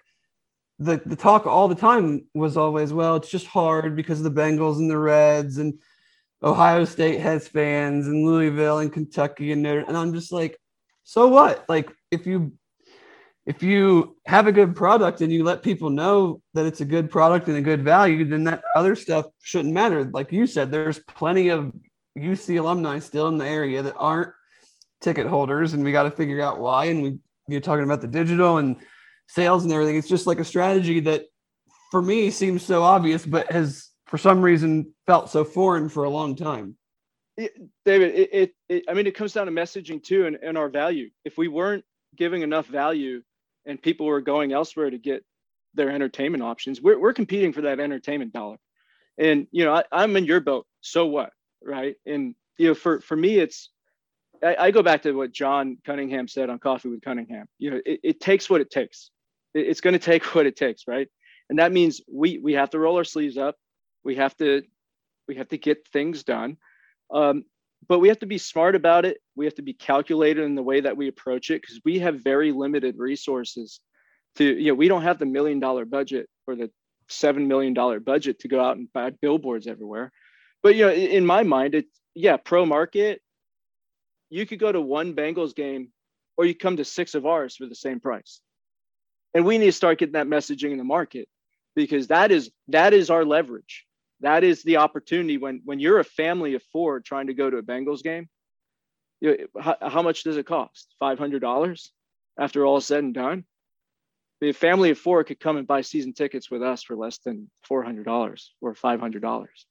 the the talk all the time was always, well, it's just hard because of the Bengals and the Reds and Ohio State has fans and Louisville and Kentucky and there, and I'm just like, so what? Like if you if you have a good product and you let people know that it's a good product and a good value, then that other stuff shouldn't matter. Like you said, there's plenty of UC alumni still in the area that aren't ticket holders, and we got to figure out why. And we you're talking about the digital and sales and everything. It's just like a strategy that for me seems so obvious, but has for some reason felt so foreign for a long time. It, David, it, it, it, I mean, it comes down to messaging too and, and our value. If we weren't giving enough value and people were going elsewhere to get their entertainment options, we're, we're competing for that entertainment dollar. And, you know, I, I'm in your boat. So what? Right. And, you know, for, for me, it's, I, I, go back to what John Cunningham said on Coffee with Cunningham. You know, it, it takes what it takes. It, it's going to take what it takes, right? And that means we we have to roll our sleeves up. We have to we have to get things done. Um, but we have to be smart about it. We have to be calculated in the way that we approach it because we have very limited resources. To you know, we don't have the million dollar budget or the seven million dollar budget to go out and buy billboards everywhere. But you know, in my mind, it's yeah, pro market. You could go to one Bengals game, or you come to six of ours for the same price. And we need to start getting that messaging in the market because that is that is our leverage that is the opportunity when when you're a family of four trying to go to a Bengals game. You know, how, how much does it cost? Five hundred dollars after all said and done. A family of four could come and buy season tickets with us for less than four hundred dollars or five hundred dollars.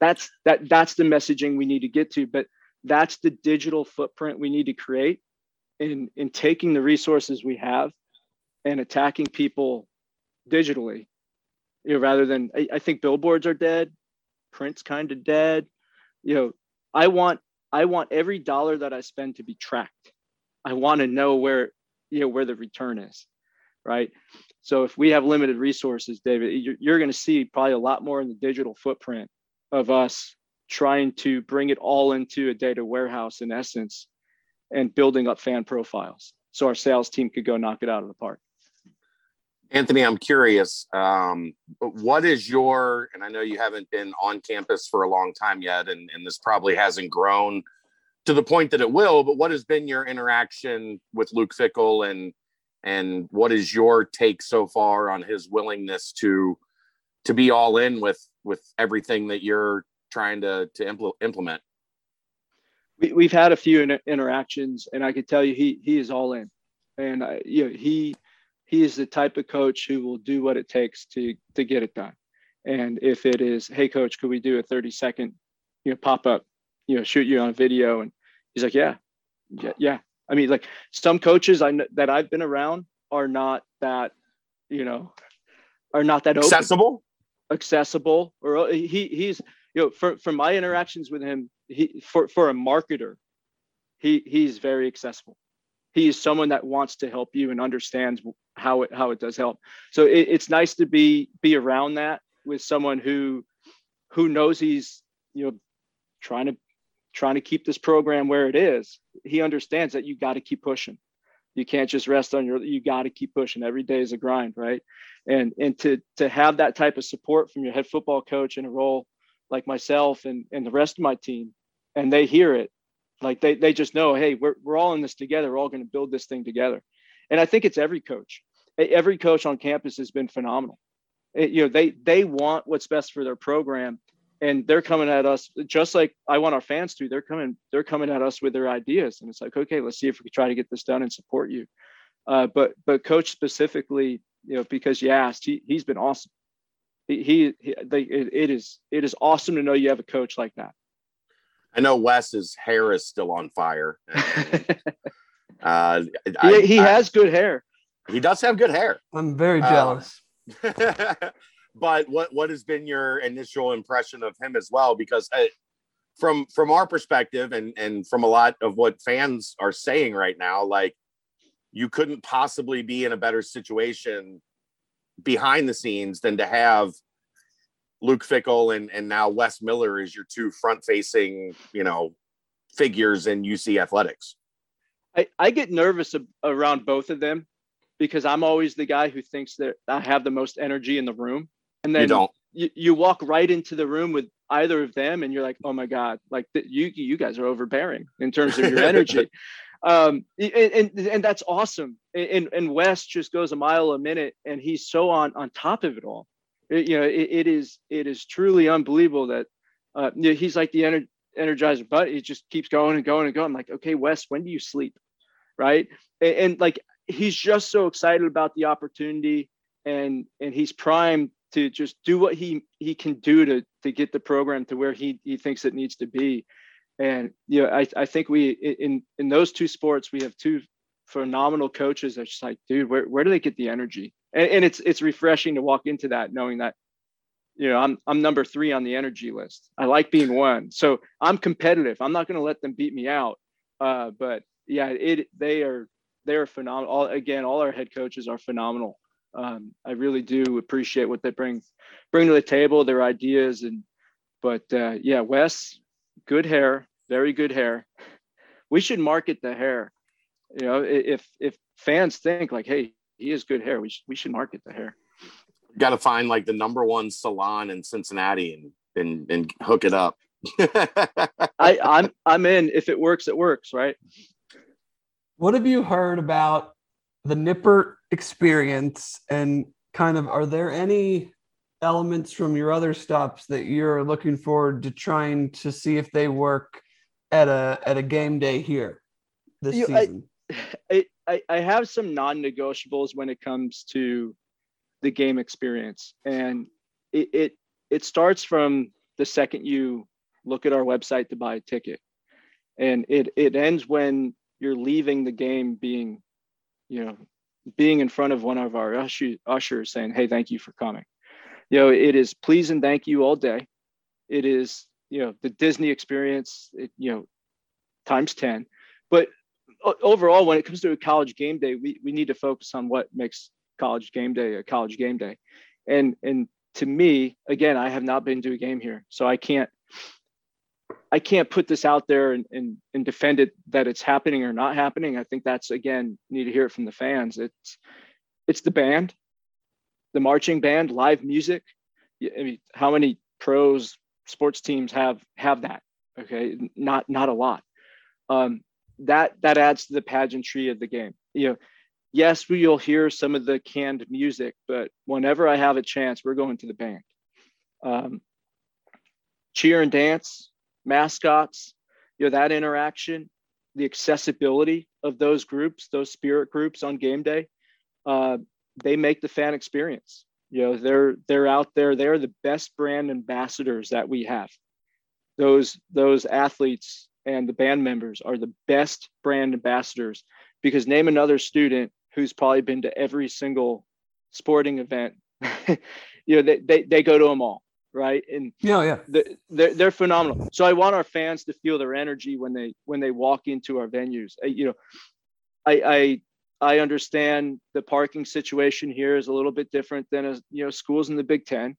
That's that that's the messaging we need to get to, but that's the digital footprint we need to create in in taking the resources we have and attacking people digitally you know, rather than I, I think billboards are dead, print's kind of dead. You know, I want I want every dollar that I spend to be tracked. I want to know where you know where the return is, right? So if we have limited resources, David, you're, you're going to see probably a lot more in the digital footprint of us trying to bring it all into a data warehouse in essence and building up fan profiles so our sales team could go knock it out of the park. Anthony, I'm curious. Um, what is your, and I know you haven't been on campus for a long time yet, and, and this probably hasn't grown to the point that it will, but what has been your interaction with Luke Fickell and and what is your take so far on his willingness to to be all in with with everything that you're trying to to impl- implement? We, have had a few inter- interactions, and I can tell you he he is all in, and I, you know he he is the type of coach who will do what it takes to to get it done. And if it is, hey coach, could we do a 30 second, you know, pop up, you know, shoot you on a video? And he's like, yeah, yeah, yeah. I mean, like some coaches I know, that I've been around are not that, you know, are not that accessible, open, accessible, or uh, he he's you know, for for my interactions with him, he for for a marketer, he he's very accessible he is someone that wants to help you and understands how it how it does help. So it, it's nice to be be around that with someone who who knows he's you know trying to trying to keep this program where it is. He understands that you got to keep pushing. You can't just rest on your you got to keep pushing. Every day is a grind, right? And and to to have that type of support from your head football coach in a role like myself and and the rest of my team and they hear it like they they just know, hey, we're we're all in this together. We're all going to build this thing together. And I think it's every coach. Every coach on campus has been phenomenal. It, you know, they they want what's best for their program, and they're coming at us just like I want our fans to. They're coming they're coming at us with their ideas, and it's like, okay, let's see if we can try to get this done and support you. Uh, but but coach specifically, you know, because you asked, he he's been awesome. He, he, he they, it, it is it is awesome to know you have a coach like that. I know Wes's hair is still on fire. uh, I, he, has good hair. He does have good hair. I'm very uh, jealous. but what what has been your initial impression of him as well? Because uh, from from our perspective, and and from a lot of what fans are saying right now, like you couldn't possibly be in a better situation behind the scenes than to have Luke Fickell and and now Wes Miller is your two front facing, you know, figures in UC athletics. I, I get nervous around both of them because I'm always the guy who thinks that I have the most energy in the room. And then you don't. You, you walk right into the room with either of them and you're like, oh my God, like th- you you guys are overbearing in terms of your energy. um, and, and, and that's awesome. And, and Wes just goes a mile a minute and he's so on on top of it all. It, you know, it, it is it is truly unbelievable that uh, you know, he's like the ener- energizer, but he just keeps going and going and going. I'm like, okay, Wes, when do you sleep? Right. And, and like he's just so excited about the opportunity and and he's primed to just do what he he can do to to get the program to where he he thinks it needs to be. And you know i i think we in in those two sports we have two phenomenal coaches that's just like dude where, where do they get the energy? And, and it's it's refreshing to walk into that knowing that you know i'm i'm number three on the energy list. I like being one. So i'm competitive. I'm not going to let them beat me out. Uh, but yeah it they are they are phenomenal all, again all our head coaches are phenomenal um, I really do appreciate what they bring bring to the table, their ideas, and but uh, yeah, Wes, good hair, very good hair. We should market the hair. You know, if if fans think like, hey, he has good hair, we should we should market the hair. Got to find like the number one salon in Cincinnati and and and hook it up. I I'm I'm in. If it works, it works, right? What have you heard about the Nippert experience? And kind of are there any elements from your other stops that you're looking forward to trying to see if they work at a at a game day here this you, season? I, I, I have some non-negotiables when it comes to the game experience. And it, it it starts from the second you look at our website to buy a ticket. And it it ends when you're leaving the game being you know being in front of one of our ushers saying, Hey, thank you for coming. You know, it is please and thank you all day. It is, you know, the Disney experience, it, you know, times 10. But overall, when it comes to a college game day, we, we need to focus on what makes college game day a college game day. And, and to me, again, I have not been to a game here, so I can't I can't put this out there and, and, and defend it that it's happening or not happening. I think that's again need to hear it from the fans. It's it's the band, the marching band, live music. I mean, how many pros sports teams have have that? Okay, not not a lot. Um, that that adds to the pageantry of the game. You know, yes, we'll hear some of the canned music, but whenever I have a chance, we're going to the band. Um, cheer and dance mascots, you know, that interaction, the accessibility of those groups, those spirit groups on game day, uh, they make the fan experience. You know, they're they're out there. They're the best brand ambassadors that we have. Those those athletes and the band members are the best brand ambassadors because name another student who's probably been to every single sporting event. you know, they, they, they go to them all right? And yeah, yeah, they're, they're phenomenal. So I want our fans to feel their energy when they when they walk into our venues. I, you know, I I I understand the parking situation here is a little bit different than a you know schools in the Big Ten.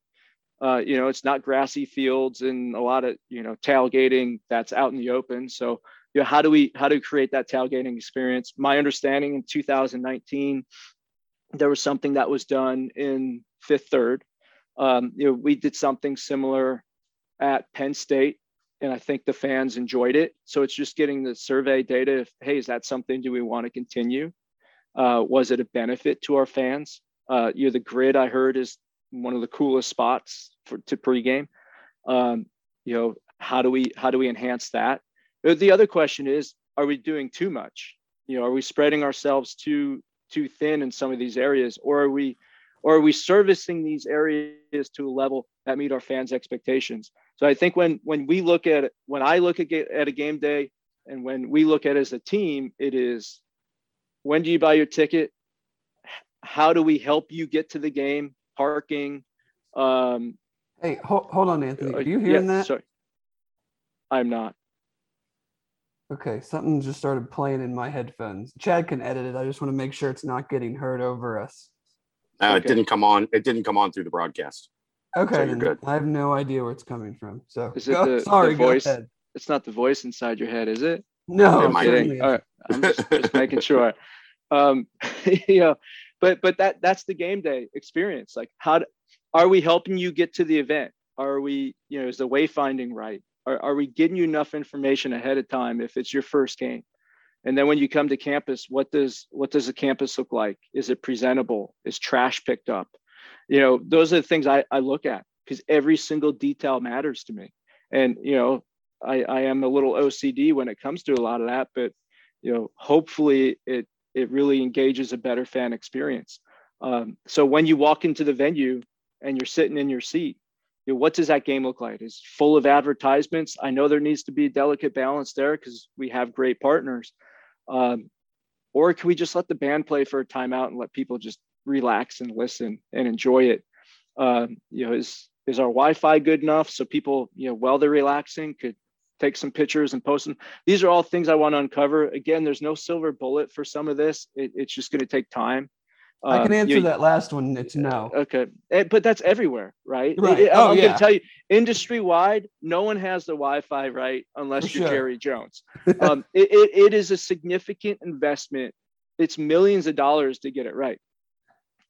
Uh, you know, it's not grassy fields and a lot of you know tailgating that's out in the open. So you know, how do we how do we create that tailgating experience? My understanding in 2019, there was something that was done in Fifth Third um, you know, we did something similar at Penn State, and I think the fans enjoyed it. So it's just getting the survey data. If hey, is that something? Do we want to continue? Uh, was it a benefit to our fans? Uh, you know, the grid I heard is one of the coolest spots for to pregame. Um, you know, how do we how do we enhance that? The other question is, are we doing too much? You know, are we spreading ourselves too too thin in some of these areas, or are we or are we servicing these areas to a level that meet our fans expectations? So i think when when we look at when i look at, at a game day and when we look at it as a team it is when do you buy your ticket? How do we help you get to the game? Parking um hey hold, hold on anthony. Are you hearing yeah, that? sorry. I'm not. Okay something just started playing in my headphones. Chad can edit it. I just want to make sure it's not getting heard over us uh, okay. It didn't come on. It didn't come on through the broadcast. Okay, So you're good. I have no idea where it's coming from. So Is it go- the- sorry, the go voice? ahead. It's not the voice inside your head, is it? No, I'm might kidding. All right, I'm just, just making sure. Um, you know, but but that that's the game day experience. Like, how do, are we helping you get to the event? Are we, you know, is the wayfinding right? Are are we getting you enough information ahead of time if it's your first game? And then when you come to campus, what does what does the campus look like? Is it presentable? Is trash picked up? You know, those are the things I, I look at because every single detail matters to me. And you know, I, I am a little OCD when it comes to a lot of that, but you know, hopefully it it really engages a better fan experience. Um, so when you walk into the venue and you're sitting in your seat, you know, what does that game look like? Is full of advertisements. I know there needs to be a delicate balance there because we have great partners. Um, or can we just let the band play for a timeout and let people just relax and listen and enjoy it? Um, you know, is is our Wi-Fi good enough so people, you know, while they're relaxing, could take some pictures and post them? These are all things I want to uncover. Again, there's no silver bullet for some of this. It, it's just going to take time. I can Um, answer you- that last one. It's no. Okay, Eh, but that's everywhere, right? Right. It- Oh, I'm yeah. going to tell you, industry wide, no one has the Wi-Fi right unless For you're sure. Jerry Jones. Um, it, it, it is a significant investment. It's millions of dollars to get it right.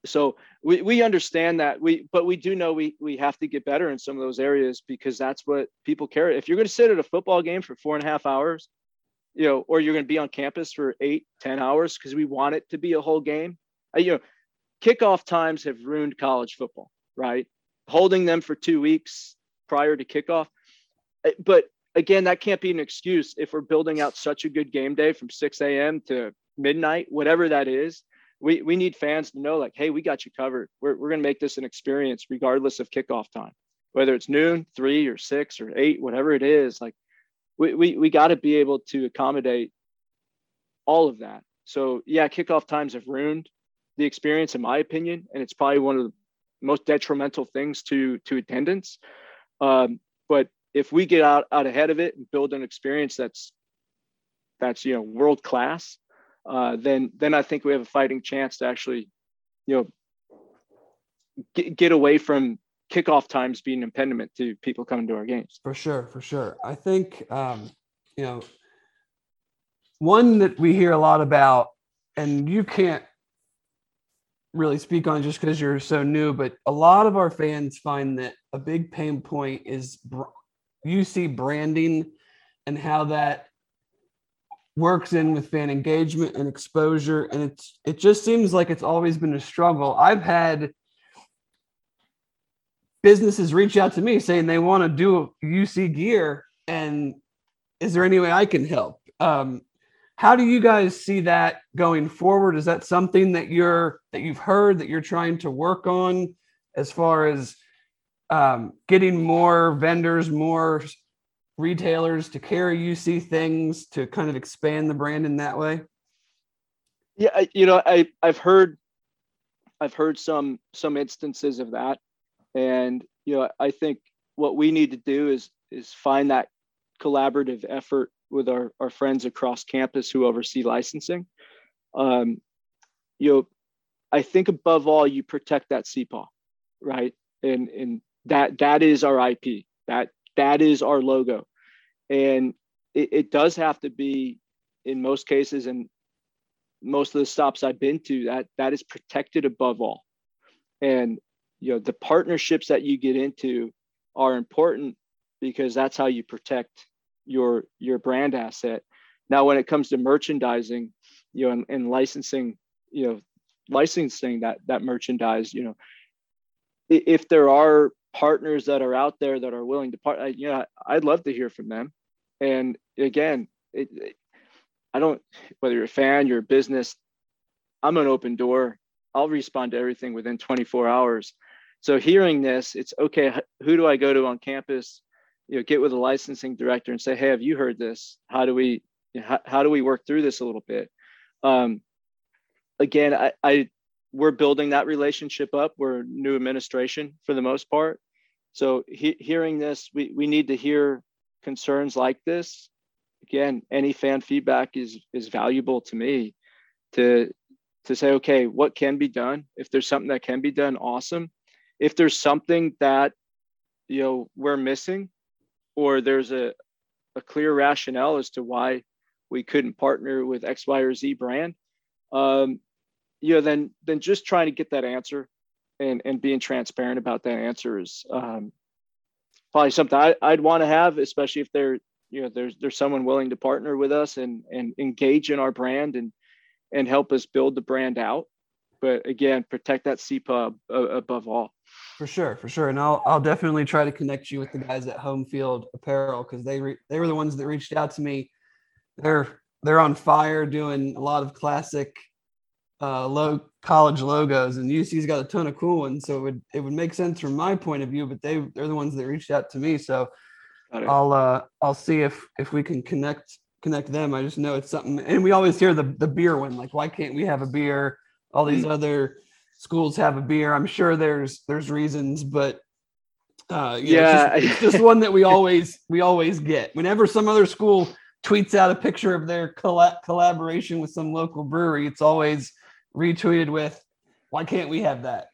So we, we understand that we, but we do know we we have to get better in some of those areas because that's what people care. If you're going to sit at a football game for four and a half hours, you know, or you're going to be on campus for eight, ten hours because we want it to be a whole game. Uh, you know, kickoff times have ruined college football, right? Holding them for two weeks prior to kickoff. Uh, But again, that can't be an excuse if we're building out such a good game day from 6 a.m. to midnight, whatever that is. We, we need fans to know, like, hey, we got you covered. We're, we're going to make this an experience regardless of kickoff time, whether it's noon, three, or six, or eight, whatever it is. Like, we, we, we got to be able to accommodate all of that. So, yeah, kickoff times have ruined the experience, in my opinion, and it's probably one of the most detrimental things to to attendance. Um, but if we get out out ahead of it and build an experience that's that's you know world class, uh, then then I think we have a fighting chance to actually, you know, get, get away from kickoff times being an impediment to people coming to our games. For sure, for sure. I think um, you know one that we hear a lot about, and you can't really speak on just because you're so new, but a lot of our fans find that a big pain point is br- UC branding and how that works in with fan engagement and exposure and it's it just seems like it's always been a struggle. I've had businesses reach out to me saying they want to do uc gear and is there any way i can help? Um, how do you guys see that going forward? Is that something that you're that you've heard that you're trying to work on as far as um, getting more vendors more retailers to carry UC things to kind of expand the brand in that way? Yeah, I, you know, I I've heard I've heard some some instances of that, and you know, I think what we need to do is is find that collaborative effort with our our friends across campus who oversee licensing. Um, you know, I think above all, you protect that CPAW, right? And and that that is our IP. That that is our logo and it, it, does have to be in most cases and most of the stops i've been to that that is protected above all and you know the partnerships that you get into are important because that's how you protect your your brand asset. Now when it comes to merchandising you know and, and licensing you know licensing that that merchandise you know if there are partners that are out there that are willing to part you know i'd love to hear from them. And again it, it, i don't whether you're a fan you're a business i'm an open door. I'll respond to everything within 24 hours. So hearing this it's okay who do i go to on campus you know get with a licensing director and say hey have you heard this how do we you know, how, how do we work through this a little bit um, again I, I we're building that relationship up. We're new administration for the most part. So he, hearing this, we, we need to hear concerns like this. Again, any fan feedback is is valuable to me to to say, okay, what can be done? If there's something that can be done, awesome. if there's something that you know we're missing or there's a, a clear rationale as to why we couldn't partner with x y or z brand um, you know then then just trying to get that answer and and being transparent about that answer is um, probably something I, i'd want to have especially if there you know there's there's someone willing to partner with us and and engage in our brand and and help us build the brand out. But again protect that uh, above all for sure, for sure, and I'll I'll definitely try to connect you with the guys at Home Field Apparel because they re- they were the ones that reached out to me. They're they're on fire doing a lot of classic uh, low college logos, and UC's got a ton of cool ones. So it would it would make sense from my point of view, but they they're the ones that reached out to me. So I'll uh I'll see if if we can connect connect them. I just know it's something, and we always hear the the beer one. Like, why can't we have a beer? All these mm. other schools have a beer. I'm sure there's there's reasons, but uh, yeah, it's just, it's just, one that we always we always get. Whenever some other school tweets out a picture of their colla- collaboration with some local brewery, it's always retweeted with, "Why can't we have that?"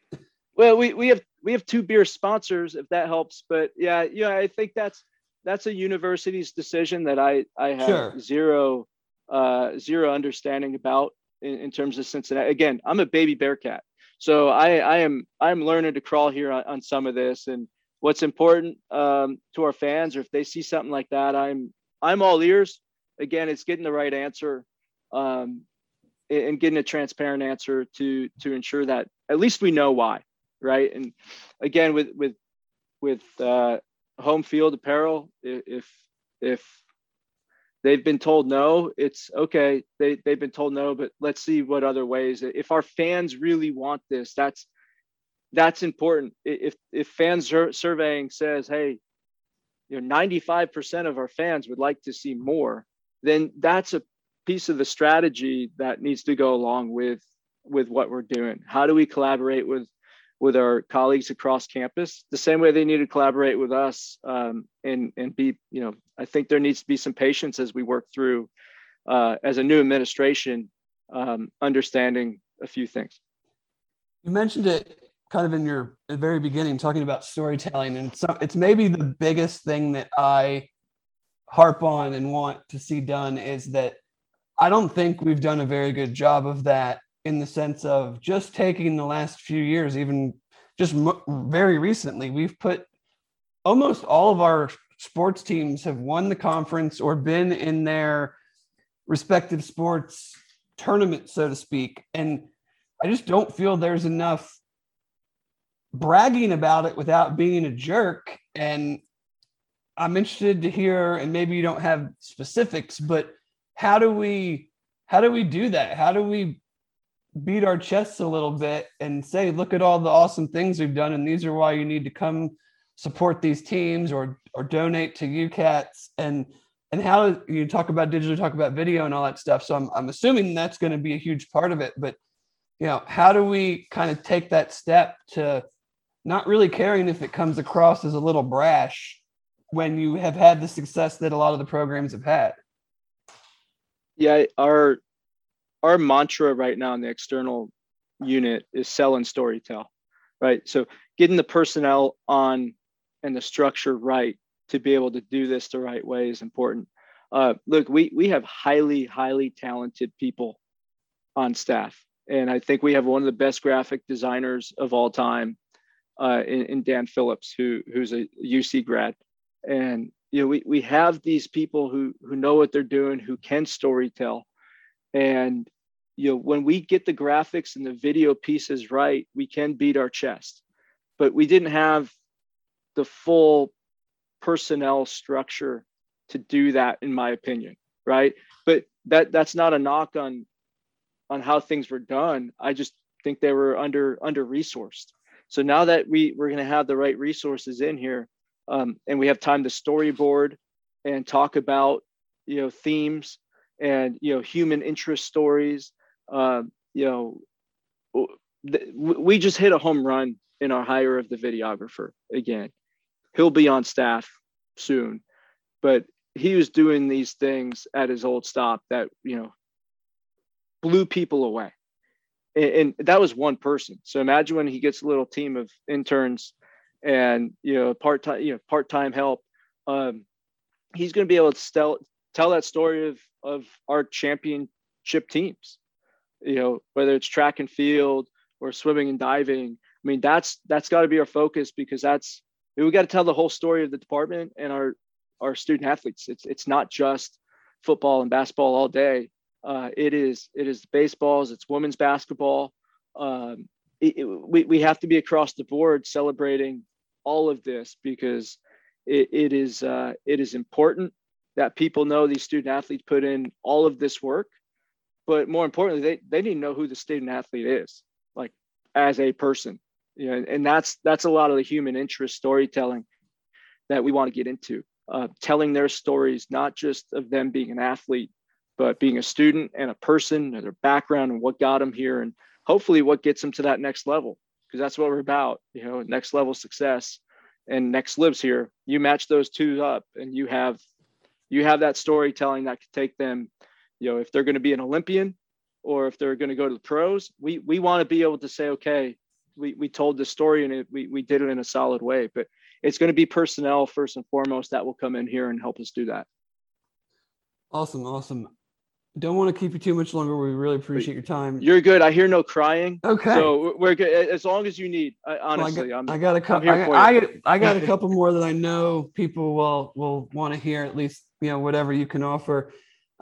Well, we we have we have two beer sponsors, if that helps. But yeah, yeah, I think that's that's a university's decision that I I have sure. zero uh, zero understanding about in, in terms of Cincinnati. Again, I'm a baby Bearcat. So I, I am I'm learning to crawl here on, on some of this. And what's important um, to our fans, or if they see something like that, I'm I'm all ears. Again, it's getting the right answer um, and getting a transparent answer to to ensure that at least we know why, right? And again, with with with uh, home field apparel, if if they've been told no it's okay. They, they've been told no but let's see what other ways. If our fans really want this that's that's important. If if fans surveying says hey you know 95% of our fans would like to see more then that's a piece of the strategy that needs to go along with with what we're doing. How do we collaborate with with our colleagues across campus. The same way they need to collaborate with us um, and and be you know i think there needs to be some patience as we work through uh, as a new administration um, understanding a few things. You mentioned it kind of in your very beginning talking about storytelling and so it's maybe the biggest thing that i harp on and want to see done is that i don't think we've done a very good job of that in the sense of just taking the last few years, even just m- very recently, we've put almost all of our sports teams have won the conference or been in their respective sports tournament, so to speak. And I just don't feel there's enough bragging about it without being a jerk. And I'm interested to hear, and maybe you don't have specifics, but how do we how do we do that? How do we beat our chests a little bit and say, look at all the awesome things we've done, and these are why you need to come support these teams or or donate to UCATS and and how you talk about digital, talk about video and all that stuff. So I'm I'm assuming that's going to be a huge part of it. But you know, how do we kind of take that step to not really caring if it comes across as a little brash when you have had the success that a lot of the programs have had? Yeah, our our mantra right now in the external unit is sell and story tell, right? So getting the personnel on and the structure right to be able to do this the right way is important. Uh, look, we we have highly highly talented people on staff, and I think we have one of the best graphic designers of all time, uh, in, in Dan Phillips, who who's a UC grad, and you know we we have these people who who know what they're doing, who can story tell, and you know when we get the graphics and the video pieces right we can beat our chest. But we didn't have the full personnel structure to do that in my opinion right? But that that's not a knock on on how things were done. I just think they were under under resourced so now that we we're going to have the right resources in here um, and we have time to storyboard and talk about you know themes and you know human interest stories uh, you know, we just hit a home run in our hire of the videographer again. He'll be on staff soon, but he was doing these things at his old stop that, you know, blew people away. and, and that was one person. So imagine when he gets a little team of interns and you know part time you know part time help. Um, he's going to be able to tell tell that story of of our championship teams. You know whether it's track and field or swimming and diving. I mean that's that's got to be our focus because that's we got to tell the whole story of the department and our our student athletes. It's it's not just football and basketball all day. Uh, it is it is baseballs. It's women's basketball. Um, it, it, we we have to be across the board celebrating all of this because it, it is uh, it is important that people know these student athletes put in all of this work, but more importantly, they they need to know who the student athlete is, like as a person. You know, and that's that's a lot of the human interest storytelling that we want to get into. Uh, telling their stories, not just of them being an athlete, but being a student and a person and their background and what got them here and hopefully what gets them to that next level because that's what we're about you know next level success and next lives here you match those two up and you have you have that storytelling that could take them you know if they're going to be an olympian or if they're going to go to the pros we we want to be able to say okay we, we told the story and it, we, we did it in a solid way but it's going to be personnel first and foremost that will come in here and help us do that awesome awesome don't want to keep you too much longer. We really appreciate your time. You're good. I hear no crying. Okay. So we're good as long as you need. I, honestly, well, I, got, I got a couple. I, I, I, got a couple more that I know people will will want to hear. At least you know whatever you can offer.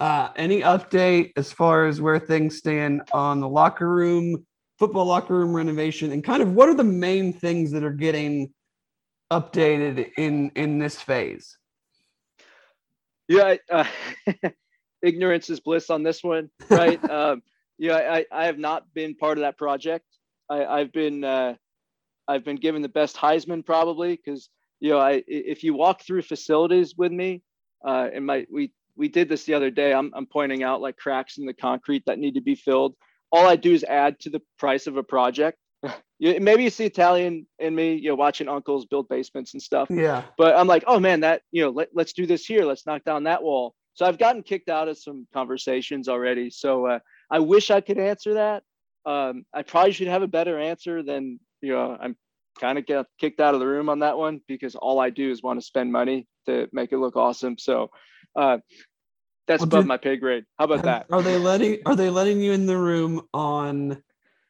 Uh, any update as far as where things stand on the locker room, football locker room renovation, and kind of what are the main things that are getting updated in in this phase? Yeah. Uh, ignorance is bliss on this one, right? um, you know, I, I have not been part of that project. I, I've been uh, I've been given the best Heisman probably because you know I if you walk through facilities with me, uh, and my we we did this the other day. I'm I'm pointing out like cracks in the concrete that need to be filled. All I do is add to the price of a project. Maybe it's the Italian in me, you know, watching uncles build basements and stuff. Yeah. But I'm like, oh man, that you know, let, let's do this here. Let's knock down that wall. So I've gotten kicked out of some conversations already. So uh, I wish I could answer that. Um, I probably should have a better answer than you know. I'm kind of get kicked out of the room on that one because all I do is want to spend money to make it look awesome. So uh, that's well, above my pay grade. How about that? Are they letting Are they letting you in the room on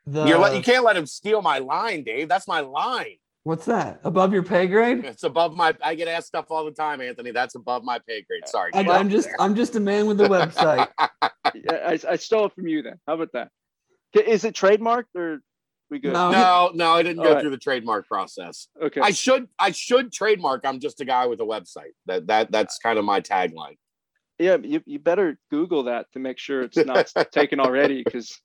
the? You're let, you can't let him steal my line, Dave. That's my line. What's that? Above your pay grade? It's above my. I get asked stuff all the time, Anthony. That's above my pay grade. Sorry, I, am just. There. I'm just a man with a website. I, I, stole it from you. Then how about that? Is it trademarked or we good? No, no, no I didn't all go right. through the trademark process. Okay. I should. I should trademark. I'm just a guy with a website. That that that's kind of my tagline. Yeah, you, you better Google that to make sure it's not taken already because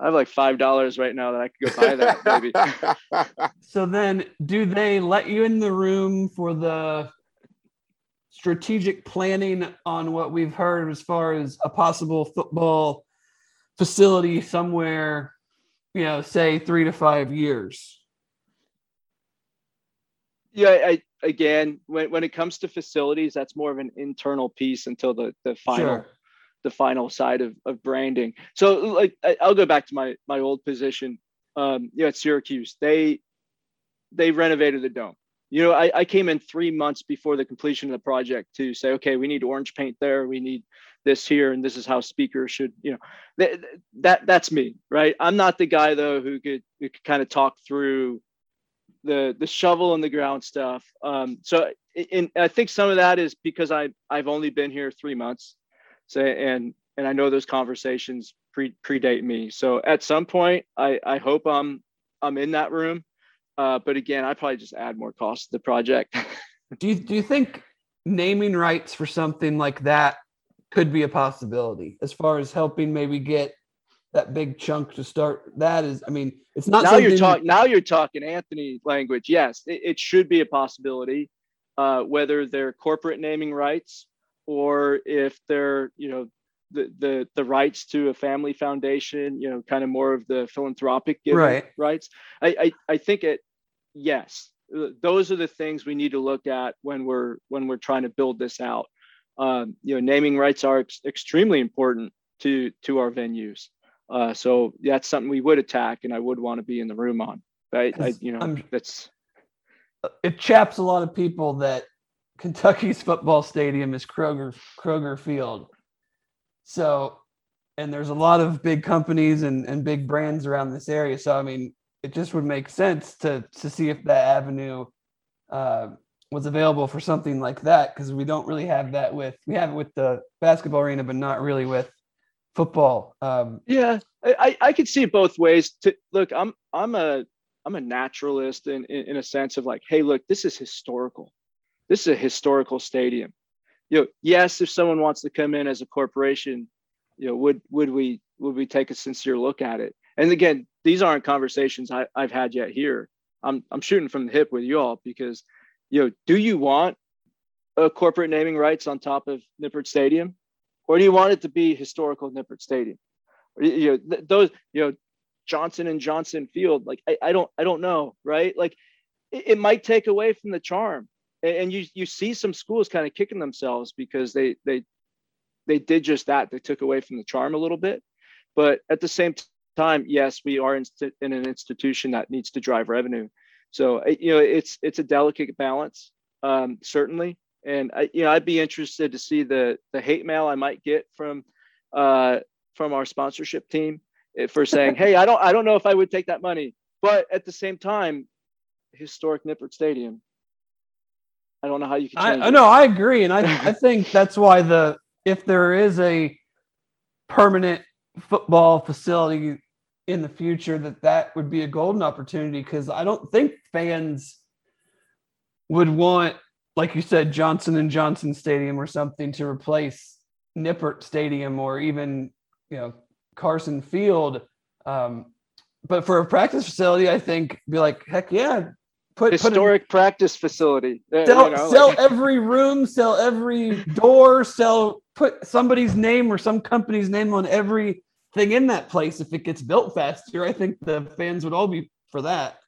I have like five dollars right now that I could go buy that maybe. so then, do they let you in the room for the strategic planning on what we've heard as far as a possible football facility somewhere? You know, say three to five years. Yeah, I again, when when it comes to facilities, that's more of an internal piece until the the final. Sure the final side of, of branding. So like I'll go back to my my old position. Um, you know, at Syracuse, they they renovated the dome. You know, I, I came in three months before the completion of the project to say, okay, we need orange paint there, we need this here, and this is how speakers should, you know, that, that that's me, right? I'm not the guy though who could who could kind of talk through the the shovel in the ground stuff. Um, so, and I think some of that is because I I've only been here three months. So and and I know those conversations pre predate me. So at some point, I I hope I'm I'm in that room. Uh, but again, I probably just add more cost to the project. do you do you think naming rights for something like that could be a possibility as far as helping maybe get that big chunk to start that is i mean it's not now you're talking now you're talking anthony language yes it, it should be a possibility uh, whether they're corporate naming rights or if they're you know the the the rights to a family foundation you know kind of more of the philanthropic right. rights I, I i think it yes those are the things we need to look at when we're when we're trying to build this out um, you know naming rights are ex- extremely important to to our venues Uh, so that's something we would attack, and I would want to be in the room on. Right? I, you know, I'm, that's it chaps a lot of people that Kentucky's football stadium is Kroger Kroger Field. So, and there's a lot of big companies and, and big brands around this area. So, I mean, it just would make sense to to see if that avenue uh, was available for something like that because we don't really have that with we have it with the basketball arena, but not really with football. Um, yeah, I I could see it both ways. To look, I'm I'm a I'm a naturalist in, in, in a sense of like, hey, look, this is historical. This is a historical stadium. You know, yes, if someone wants to come in as a corporation, you know, would would we would we take a sincere look at it? And again, these aren't conversations I, I've had yet here. I'm I'm shooting from the hip with you all because, you know, do you want a corporate naming rights on top of Nippert Stadium, or do you want it to be historical Nippert Stadium? You know, th- those you know Johnson and Johnson Field. Like I, I don't I don't know, right? Like it, it might take away from the charm. And, and you you see some schools kind of kicking themselves because they they they did just that. They took away from the charm a little bit. But at the same time, yes, we are in, in an institution that needs to drive revenue. So you know, it's it's a delicate balance, um, certainly. And I, you know, I'd be interested to see the the hate mail I might get from uh, from our sponsorship team for saying, "Hey, I don't I don't know if I would take that money." But at the same time, historic Nippert Stadium. I don't know how you can. I, I know I agree, and I I think that's why the if there is a permanent football facility in the future, that that would be a golden opportunity because I don't think fans would want, like you said, Johnson and Johnson Stadium or something to replace Nippert Stadium or even you know Carson Field. Um, but for a practice facility, I think be like, heck yeah, put historic put practice facility. Uh, sell, you know, sell like... every room, sell every door, sell put somebody's name or some company's name on every thing in that place. If it gets built faster, I think the fans would all be for that.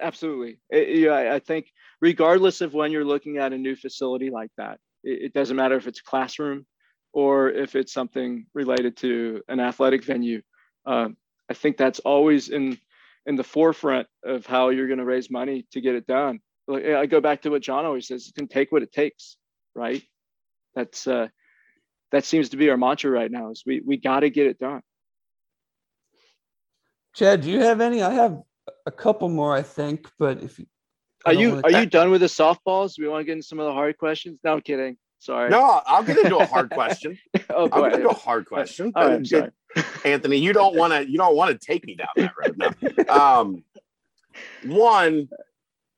Absolutely, it, yeah. I think regardless of when you're looking at a new facility like that, it, it doesn't matter if it's classroom, or if it's something related to an athletic venue. Uh, I think that's always in in the forefront of how you're going to raise money to get it done. Like, I go back to what John always says: "It can take what it takes." Right? That's uh, that seems to be our mantra right now. Is we we got to get it done. Chad, do you have any? I have a couple more, I think, but if you, are you are you done with the softballs? We want to get into some of the hard questions? No, I'm kidding. Sorry. No, I'll get into a hard question. oh, I'll get into a hard question. Right, Anthony, you don't want to you don't want to take me down that road. No. Um, one,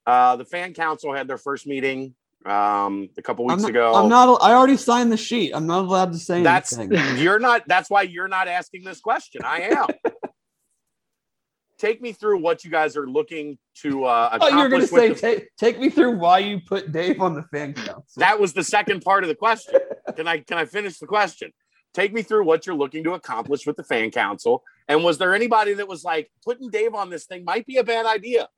uh, the fan council had their first meeting um, a couple weeks I'm not, ago. I'm not. I already signed the sheet. I'm not allowed to say that's, anything. You're not. That's why you're not asking this question. I am take me through what you guys are looking to uh, accomplish. Oh, you're going to say, the... take, take me through why you put Dave on the fan council. That was the second part of the question. can I can I finish the question? Take me through what you're looking to accomplish with the fan council. And was there anybody that was like putting Dave on this thing might be a bad idea?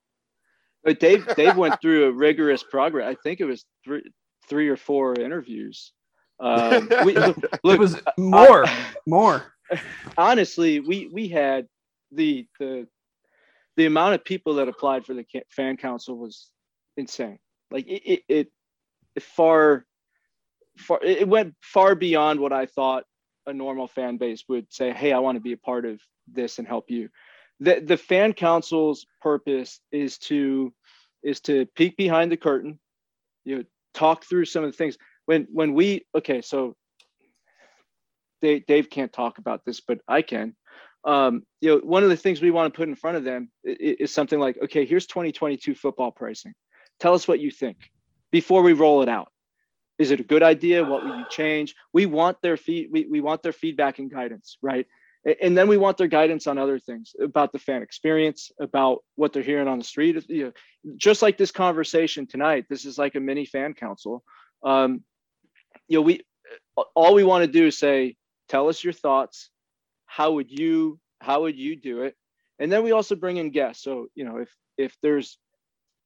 But Dave Dave went through a rigorous progress. I think it was three three or four interviews. Um, we, look, it was more, I, more. Honestly, we we had the the the amount of people that applied for the fan council was insane. Like it, it, it, it far, far, it went far beyond what I thought a normal fan base would say. Hey, I want to be a part of this and help you. The the fan council's purpose is to is to peek behind the curtain, you know, talk through some of the things. When when we okay, so Dave, Dave can't talk about this, but I can um, you know, one of the things we want to put in front of them is, is something like, okay, here's 2022 football pricing. Tell us what you think before we roll it out. Is it a good idea? What will you change? We want their feed, we, we want their feedback and guidance, right? And then we want their guidance on other things about the fan experience, about what they're hearing on the street. You know, just like this conversation tonight, this is like a mini fan council. Um, you know, we all we want to do is say, tell us your thoughts, how would you how would you do it? And then we also bring in guests. So you know if if there's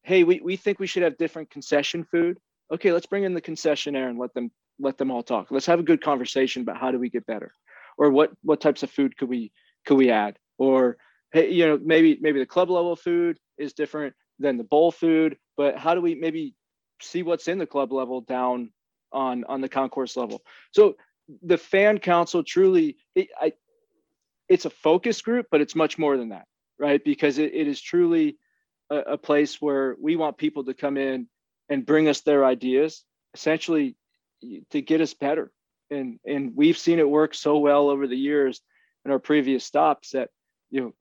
hey we, we think we should have different concession food. Okay let's bring in the concessionaire and let them let them all talk. Let's have a good conversation about how do we get better or what what types of food could we could we add? Or hey you know maybe maybe the club level food is different than the bowl food but how do we maybe see what's in the club level down on on the concourse level? So the fan council truly it, I, it's a focus group but it's much more than that right? Because it, it is truly a, a place where we want people to come in and bring us their ideas essentially to get us better and and we've seen it work so well over the years in our previous stops that you know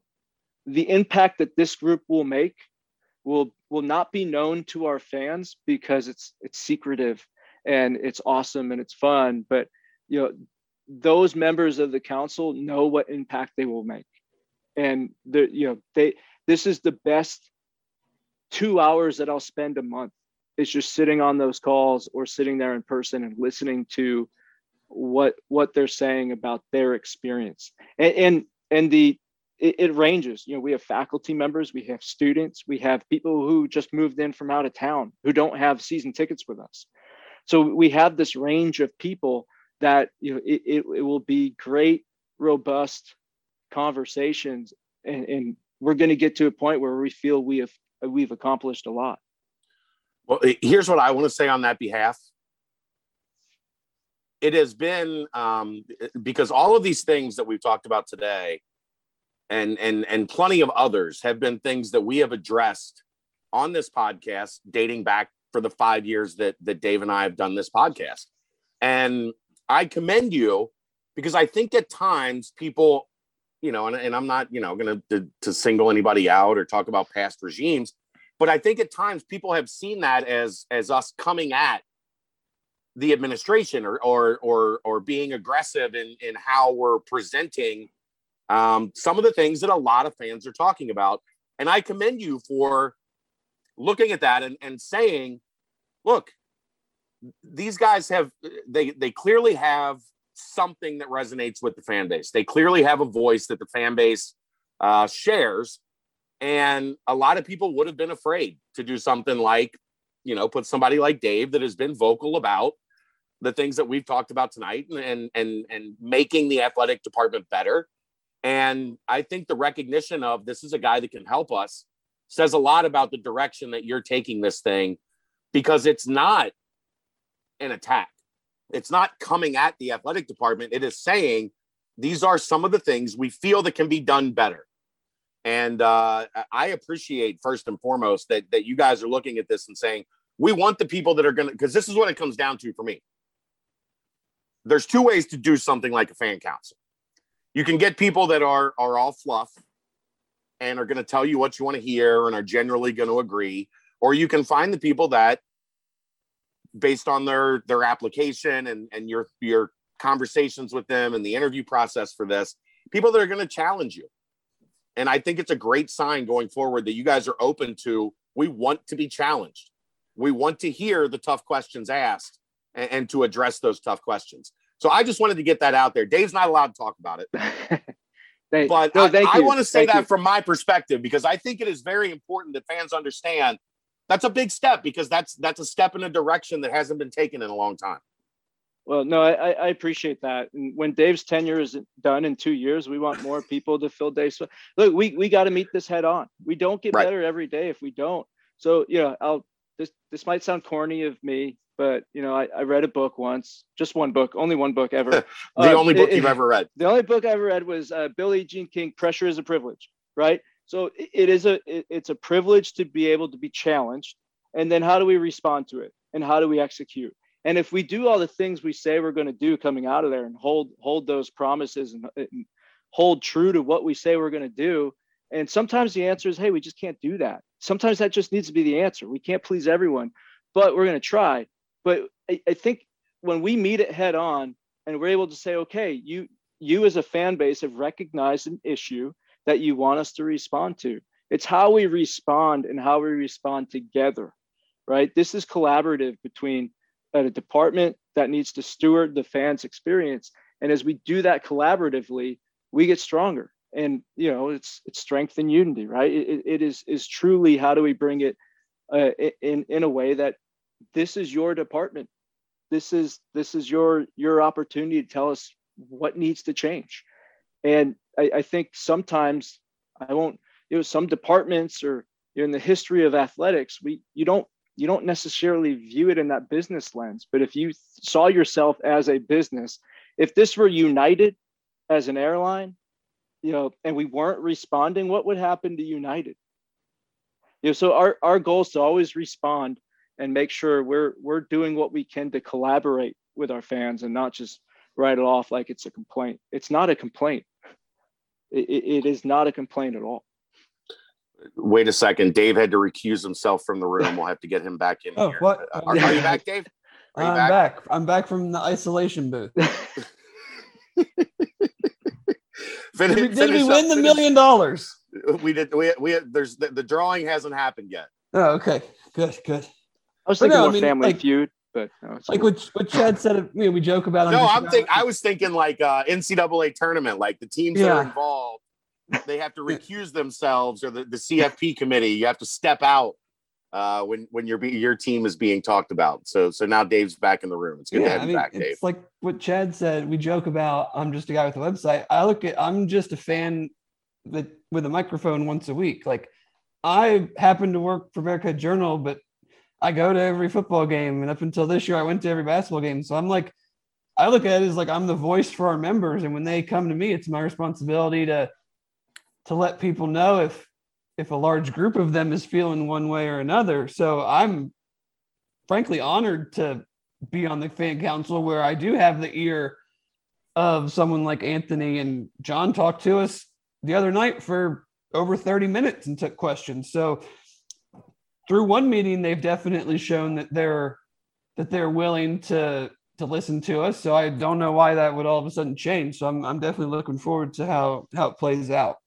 the impact that this group will make will will not be known to our fans because it's it's secretive and it's awesome and it's fun. But you know those members of the council know what impact they will make. And the you know they this is the best two hours that i'll spend a month is just sitting on those calls or sitting there in person and listening to what what they're saying about their experience. And and, and the it, it, ranges. You know we have faculty members we have students we have people who just moved in from out of town who don't have season tickets with us. So we have this range of people that you know it, it, it will be great robust conversations and, and we're going to get to a point where we feel we have we've accomplished a lot. Well, here's what I want to say on that behalf. It has been um, because all of these things that we've talked about today, and and and plenty of others have been things that we have addressed on this podcast, dating back for the five years that that Dave and I have done this podcast. And I commend you because I think at times people, you know, and, and I'm not, you know, going to to single anybody out or talk about past regimes, but I think at times people have seen that as as us coming at the administration or or or, or being aggressive in in how we're presenting um, some of the things that a lot of fans are talking about. And I commend you for looking at that and, and saying, look, these guys have they they clearly have something that resonates with the fan base. They clearly have a voice that the fan base uh, shares. And a lot of people would have been afraid to do something like, you know, put somebody like Dave that has been vocal about the things that we've talked about tonight and and and making the athletic department better. And I think the recognition of this is a guy that can help us says a lot about the direction that you're taking this thing because it's not an attack. It's not coming at the athletic department. It is saying these are some of the things we feel that can be done better. And uh, I appreciate first and foremost that that you guys are looking at this and saying we want the people that are going to because this is what it comes down to for me. There's two ways to do something like a fan council. You can get people that are are all fluff and are going to tell you what you want to hear and are generally going to agree, or you can find the people that based on their their application and and your your conversations with them and the interview process for this, people that are going to challenge you and I think it's a great sign going forward that you guys are open to, we want to be challenged. We want to hear the tough questions asked and, and to address those tough questions. So I just wanted to get that out there. Dave's not allowed to talk about it. thank, but no, I, I want to say thank that you. from my perspective because I think it is very important that fans understand that's a big step because that's that's a step in a direction that hasn't been taken in a long time. Well, no, I, I appreciate that. And when Dave's tenure is done in two years, we want more people to fill Dave's. Look, we, we got to meet this head on. We don't get right. better every day if we don't. So, you know, I'll, this, this might sound corny of me, but you know, I, I read a book once, just one book, only one book ever. the uh, only book it, you've ever read. The only book I ever read was uh, Billie Jean King, Pressure is a Privilege, right? So it, it is a, it, it's a privilege to be able to be challenged. And then how do we respond to it? And how do we execute? And if we do all the things we say we're going to do coming out of there and hold hold those promises and, and hold true to what we say we're going to do, and sometimes the answer is, hey, we just can't do that. Sometimes that just needs to be the answer. We can't please everyone, but we're going to try. But I, I think when we meet it head on and we're able to say, okay, you you as a fan base have recognized an issue that you want us to respond to. It's how we respond and how we respond together, right? This is collaborative between a department that needs to steward the fans experience and as we do that collaboratively we get stronger and you know it's it's strength and unity right it, it is is truly how do we bring it uh, in in a way that this is your department this is this is your your opportunity to tell us what needs to change. And I, I think sometimes I won't, you know, some departments or in the history of athletics, we you don't you don't necessarily view it in that business lens. But if you saw yourself as a business, if this were United as an airline, you know, and we weren't responding, what would happen to United? You know, so our, our goal is to always respond and make sure we're we're doing what we can to collaborate with our fans and not just write it off like it's a complaint. It's not a complaint. it, it is not a complaint at all. Wait a second. Dave had to recuse himself from the room. We'll have to get him back in Oh, here. what? Uh, are, are you back, Dave? Are you I'm back? I'm back from the isolation booth. Fin- Did we, did finish we up- win the finish- million dollars? We did. We we there's the, the drawing hasn't happened yet. Oh, okay. Good, good. I was But thinking no, I more mean, family like- feud, but no, it's Like what, what Chad said, you know, we joke about. No, I'm about- think I was thinking like uh, NCAA tournament, like the teams that are involved, they have to recuse themselves, or the, the CFP committee, you have to step out uh, when when your your team is being talked about. So so now Dave's back in the room. It's good to have I you mean, back, Dave. it's like what Chad said. We joke about. I'm just a guy with a website. I look at. I'm just a fan that with a microphone once a week. Like I happen to work for America Journal, but I go to every football game, and up until this year, I went to every basketball game. So I'm like, I look at it as like I'm the voice for our members, and when they come to me, it's my responsibility to to let people know if if a large group of them is feeling one way or another. So I'm frankly honored to be on the fan council where I do have the ear of someone like Anthony and John talked to us the other night for over 30 minutes and took questions. So through one meeting, they've definitely shown that they're that they're willing to to listen to us. So I don't know why that would all of a sudden change. So I'm I'm definitely looking forward to how how it plays out.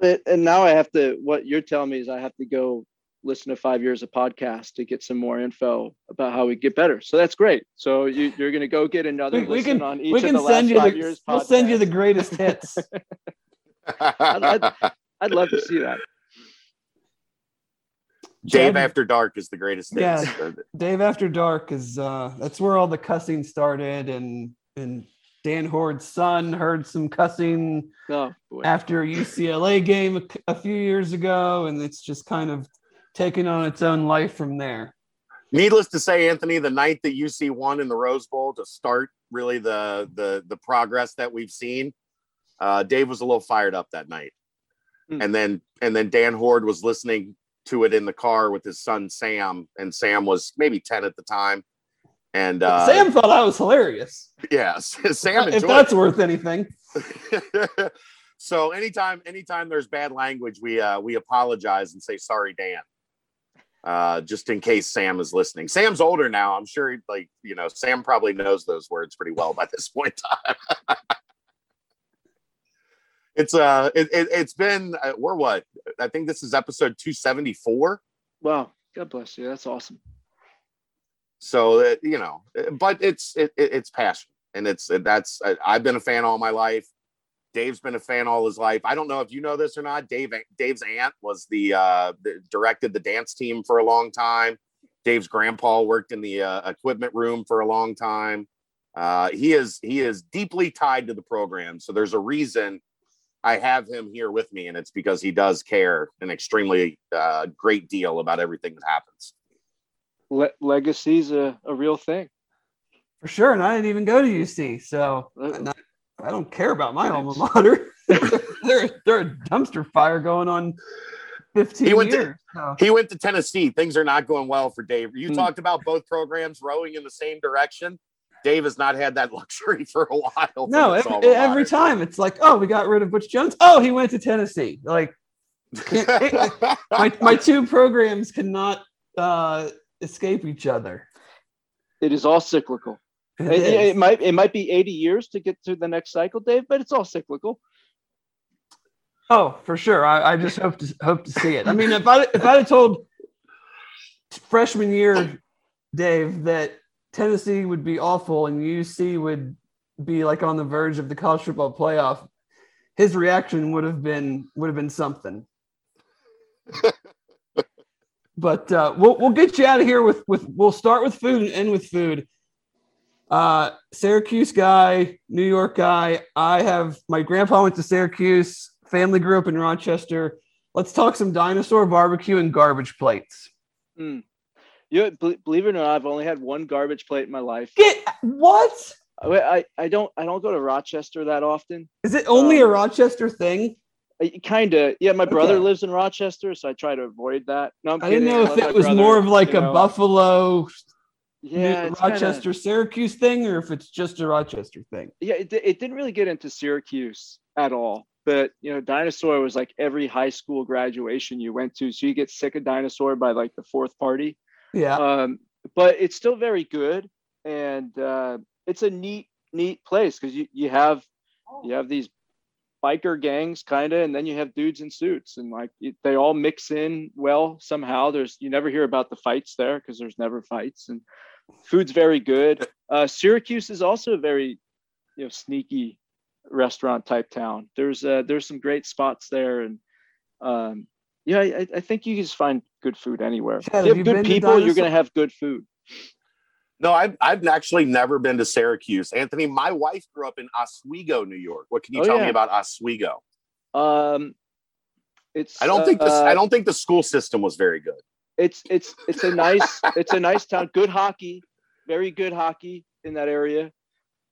But, and now I have to. What you're telling me is I have to go listen to five years of podcast to get some more info about how we get better. So that's great. So you, you're going to go get another We, listen can on each we of can the last send you five the years. we'll send you the greatest hits. I'd- I'd love to see that. Dave Chad? After Dark is the greatest. Yeah. Dave After Dark is uh that's where all the cussing started and and Dan Hoard's son heard some cussing Oh after a UCLA game a, a few years ago and it's just kind of taken on its own life from there. Needless to say, Anthony, the night that UC won in the Rose Bowl to start really the the the progress that we've seen, uh, Dave was a little fired up that night, Hmm. and then and then Dan Hoard was listening to it in the car with his son Sam, and Sam was maybe ten at the time, and uh, Sam thought I was hilarious. yeah, Sam if that's it. worth anything. so anytime anytime there's bad language, we uh, we apologize and say sorry, Dan. Uh, just in case Sam is listening. Sam's older now. I'm sure, he, like you know, Sam probably knows those words pretty well by this point in time. it's uh, it, it, it's been uh, we're what I think this is episode 274. Wow. God bless you. That's awesome. so uh, you know but it's it, it- it's passion and it's that's I- i've been a fan all my life dave's been a fan all his life i don't know if you know this or not dave dave's aunt was the uh the, directed the dance team for a long time dave's grandpa worked in the uh, equipment room for a long time uh he is he is deeply tied to the program so there's a reason i have him here with me and it's because he does care an extremely uh great deal about everything that happens Le- legacy's a, a real thing. For sure. And I didn't even go to UC. So and I, I don't care about my alma mater. they're, they're a dumpster fire going on 15 He went to- years. so. He went to Tennessee. Things are not going well for Dave. You Hmm. talked about both programs rowing in the same direction. Dave has not had that luxury for a while. No, every, every time it's like, oh, we got rid of Butch Jones. Oh, he went to Tennessee. Like can't- it- my, my two programs cannot uh, escape each other. It is all cyclical. It It, it- is. it might it might be 80 years to get to the next cycle, Dave, but it's all cyclical. Oh, for sure. I, I just hope to hope to see it. I mean, if I if I'd have told freshman year Dave that Tennessee would be awful and UC would be like on the verge of the college football playoff, his reaction would have been would have been something. but uh, we'll we'll get you out of here with with we'll start with food and end with food. Uh, Syracuse guy, New York guy. I have my grandpa went to Syracuse. Family grew up in Rochester. Let's talk some dinosaur barbecue and garbage plates. Mm. You believe it or not, I've only had one garbage plate in my life. Get what? I, I, don't I don't go to Rochester that often. Is it only um, a Rochester thing? Kind of. Yeah, my brother okay. lives in Rochester, so I try to avoid that. No, i didn't know if it was brother, more of like a know. Buffalo, yeah, Rochester, kinda, Syracuse thing, or if it's just a Rochester thing. Yeah, it, it didn't really get into Syracuse at all. But you know, dinosaur was like every high school graduation you went to, so you get sick of dinosaur by like the fourth party. Yeah. Um, but it's still very good, and uh, it's a neat, neat place because you you have you have these biker gangs kind of and then you have dudes in suits and like they all mix in well somehow. There's you never hear about the fights there because there's never fights and food's very good. Uh, syracuse is also a very you know sneaky restaurant type town. There's uh, there's some great spots there and um, yeah I, I think you just find good food anywhere Chad, if you have, have good people you're going to have good food no, I've, I've actually never been to Syracuse. Anthony, my wife grew up in Oswego, New York. What can you oh, tell yeah. me about Oswego? Um, it's I don't think this, uh, I don't think the school system was very good. It's it's it's a nice it's a nice town. Good hockey, very good hockey in that area.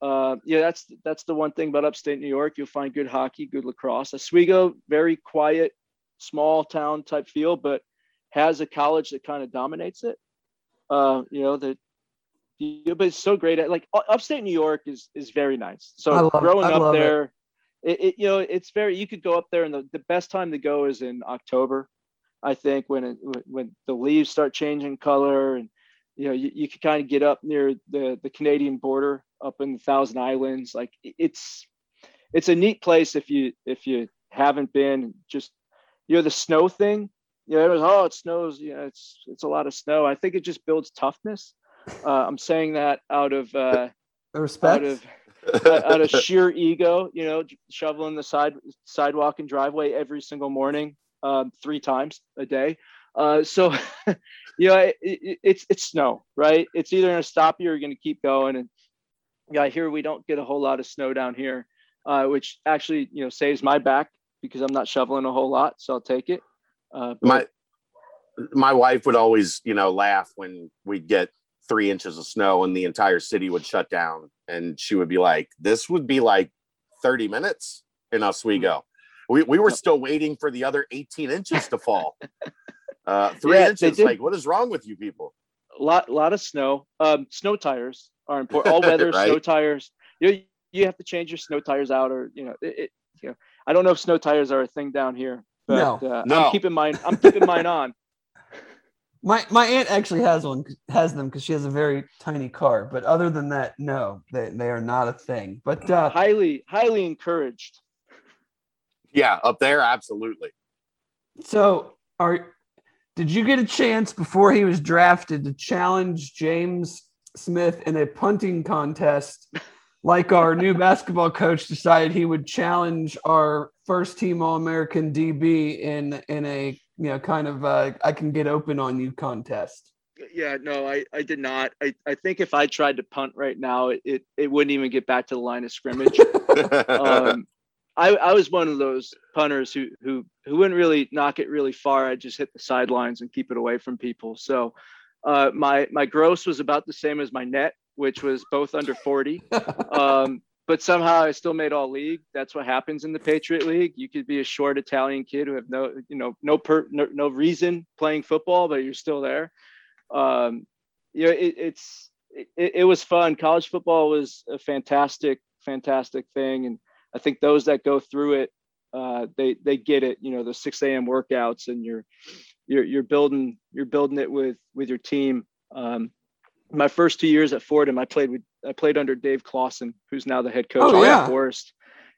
Uh, yeah, that's that's the one thing about upstate New York. You'll find good hockey, good lacrosse. Oswego, very quiet, small town type feel, but has a college that kind of dominates it. Uh, you know, that but it's so great. Like upstate New York is is very nice. So growing up there, it. It, it. you know it's very. You could go up there, and the, the best time to go is in October, I think, when it, when the leaves start changing color, and you know you, you could kind of get up near the the Canadian border, up in the Thousand Islands. Like it's it's a neat place if you if you haven't been. Just you know the snow thing. You know, it was oh it snows. You know, it's it's a lot of snow. I think it just builds toughness uh, I'm saying that out of uh, respect, out of, uh, out of sheer ego. You know, shoveling the side sidewalk and driveway every single morning, um, three times a day. Uh, so, you know, it, it, it's it's snow, right? It's either going to stop you or you're going to keep going. And yeah, here we don't get a whole lot of snow down here, uh, which actually you know saves my back because I'm not shoveling a whole lot, so I'll take it. Uh, my my wife would always, you know, laugh when we'd get three inches of snow and the entire city would shut down. And she would be like, this would be like 30 minutes in Oswego. We, we were still waiting for the other 18 inches to fall. Uh, three yeah, inches. Like, what is wrong with you people? A lot, lot of snow. Um, snow tires are important. All weather right? snow tires. You you have to change your snow tires out, or you know, it, it, you know. I don't know if snow tires are a thing down here, but no. Uh, no. I'm keeping mine. I'm keeping mine on. My my aunt actually has one has them because she has a very tiny car. But other than that, no, they, they are not a thing. But uh, highly highly encouraged. Yeah, up there, absolutely. So, are did you get a chance before he was drafted to challenge James Smith in a punting contest? Like our new basketball coach decided he would challenge our first team All American DB in in a you know, kind of uh, I can get open on you contest. Yeah, no, I, I did not. I, I think if I tried to punt right now, it, it wouldn't even get back to the line of scrimmage. um, I, I was one of those punters who, who, who wouldn't really knock it really far. I just hit the sidelines and keep it away from people. So uh, my, my gross was about the same as my net, which was both under 40. Um, but somehow I still made all league. That's what happens in the Patriot League. You could be a short Italian kid who have no, you know, no per, no, no reason playing football, but you're still there. Um, you know, it, it's it, it was fun. College football was a fantastic, fantastic thing, and I think those that go through it, uh, they they get it. You know, the 6 a.m. workouts, and you're you're you're building you're building it with with your team. Um, my first two years at Fordham, I played with I played under Dave Clawson, who's now the head coach oh, yeah. Forest.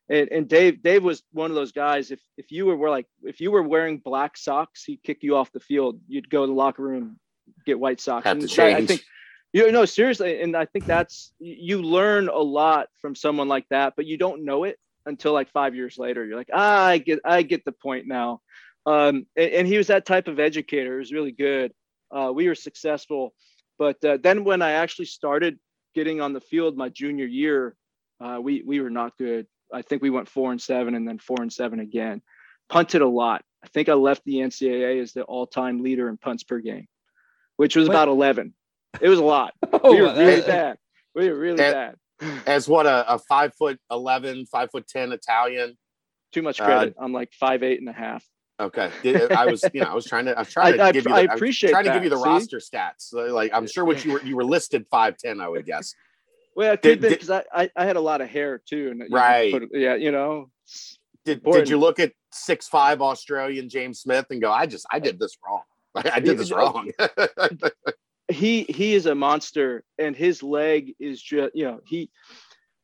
And, and Dave, Dave was one of those guys. If if you were, were like if you were wearing black socks, he'd kick you off the field. You'd go to the locker room, get white socks. Have to change. I think you know seriously, and I think that's you learn a lot from someone like that, but you don't know it until like five years later. You're like, ah, I get I get the point now. Um, and, and he was that type of educator. It was really good. Uh, we were successful, but uh, then when I actually started getting on the field my junior year, uh, we we were not good. I think we went four and seven, and then four and seven again. Punted a lot. I think I left the NCAA as the all-time leader in punts per game, which was about eleven. It was a lot. oh, we were really that, bad. We were really bad. As what a, a five foot 11, five foot ten Italian. Too much credit. Uh, I'm like five eight and a half. Okay, uh, I was, you know, I was trying to, I was trying to I, give you, the, I appreciate trying that. to give you the See? roster stats. Like, I'm sure what you were, you were listed five ten, I would guess. Well, it be because I, I, I had a lot of hair too, and right, put, yeah, you know. Did did you look at six five Australian James Smith and go, I just I did this wrong. I did this wrong. he he is a monster, and his leg is just you know he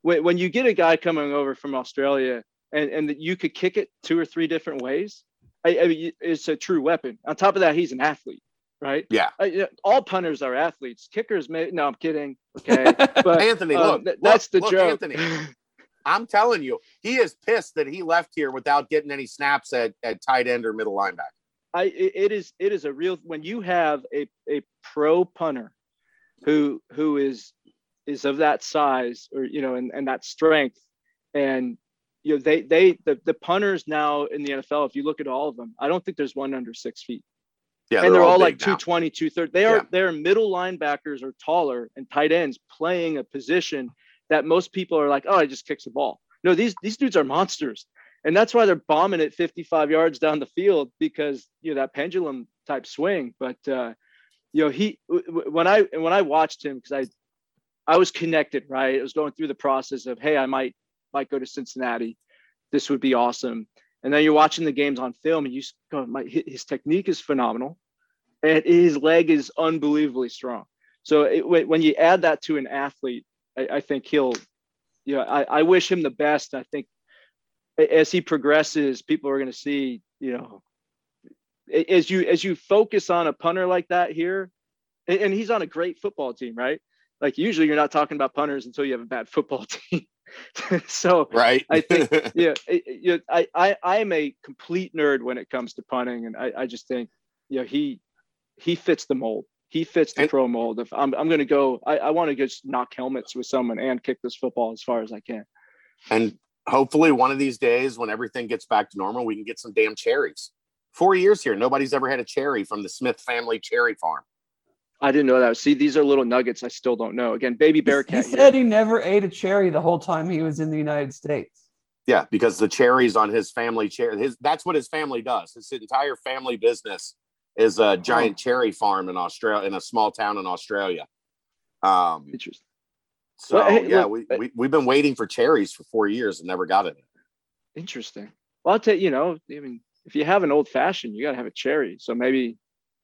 when when you get a guy coming over from Australia and and you could kick it two or three different ways I, I mean, it's a true weapon. On top of that, he's an athlete, right? Yeah. I, all punters are athletes. Kickers may. No, I'm kidding. Okay, but Anthony, um, look, th- that's look, the look, joke. Anthony, I'm telling you, he is pissed that he left here without getting any snaps at, at tight end or middle linebacker. I it is it is a real when you have a a pro punter who who is is of that size or you know and, and that strength and you know, they they the, the punters now in the NFL, if you look at all of them, I don't think there's one under six feet. Yeah, and they're, they're all, all like 220, 230. They are yeah. they're middle linebackers or taller and tight ends playing a position that most people are like, oh, I just kicks the ball. No, these these dudes are monsters. And that's why they're bombing it 55 yards down the field because you know that pendulum type swing. But uh, you know, he when I when I watched him, because I I was connected, right? I was going through the process of, hey, I might might go to Cincinnati. This would be awesome. And then you're watching the games on film, and you go, my, his technique is phenomenal, and his leg is unbelievably strong. So it, when you add that to an athlete, I, I think he'll, you know, I, I wish him the best. I think as he progresses, people are going to see, you know, as you as you focus on a punter like that here, and he's on a great football team, right? Like usually you're not talking about punters until you have a bad football team. so right. I think yeah you I, I i am a complete nerd when it comes to punting and i i just think you know he he fits the mold. He fits the and, pro mold. If i'm, I'm going to go i, I want to just knock helmets with someone and kick this football as far as i can. And hopefully one of these days when everything gets back to normal we can get some damn cherries. Four years here nobody's ever had a cherry from the smith family cherry farm I didn't know that. See, these are little nuggets I still don't know. Again, baby Bearcat. He said here. he never ate a cherry the whole time he was in the United States. Yeah, because the cherries on his family chair, his that's what his family does. His entire family business is a giant oh. cherry farm in Australia, in a small town in Australia. Um, Interesting. So well, hey, yeah, look, we, we we've been waiting for cherries for four years and never got it. Interesting. Well, I'll tell you, you know, I mean, if you have an old fashioned, you got to have a cherry. So maybe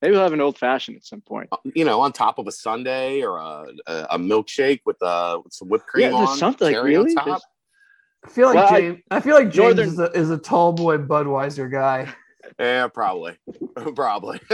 Maybe we'll have an old fashioned at some point. Uh, you know, on top of a sundae or a, a, a milkshake with, a, with some whipped cream yeah, on, something like really. I feel like well, James. I, I, feel like James Northern... is, a, is a tall boy Budweiser guy. Yeah, probably, probably.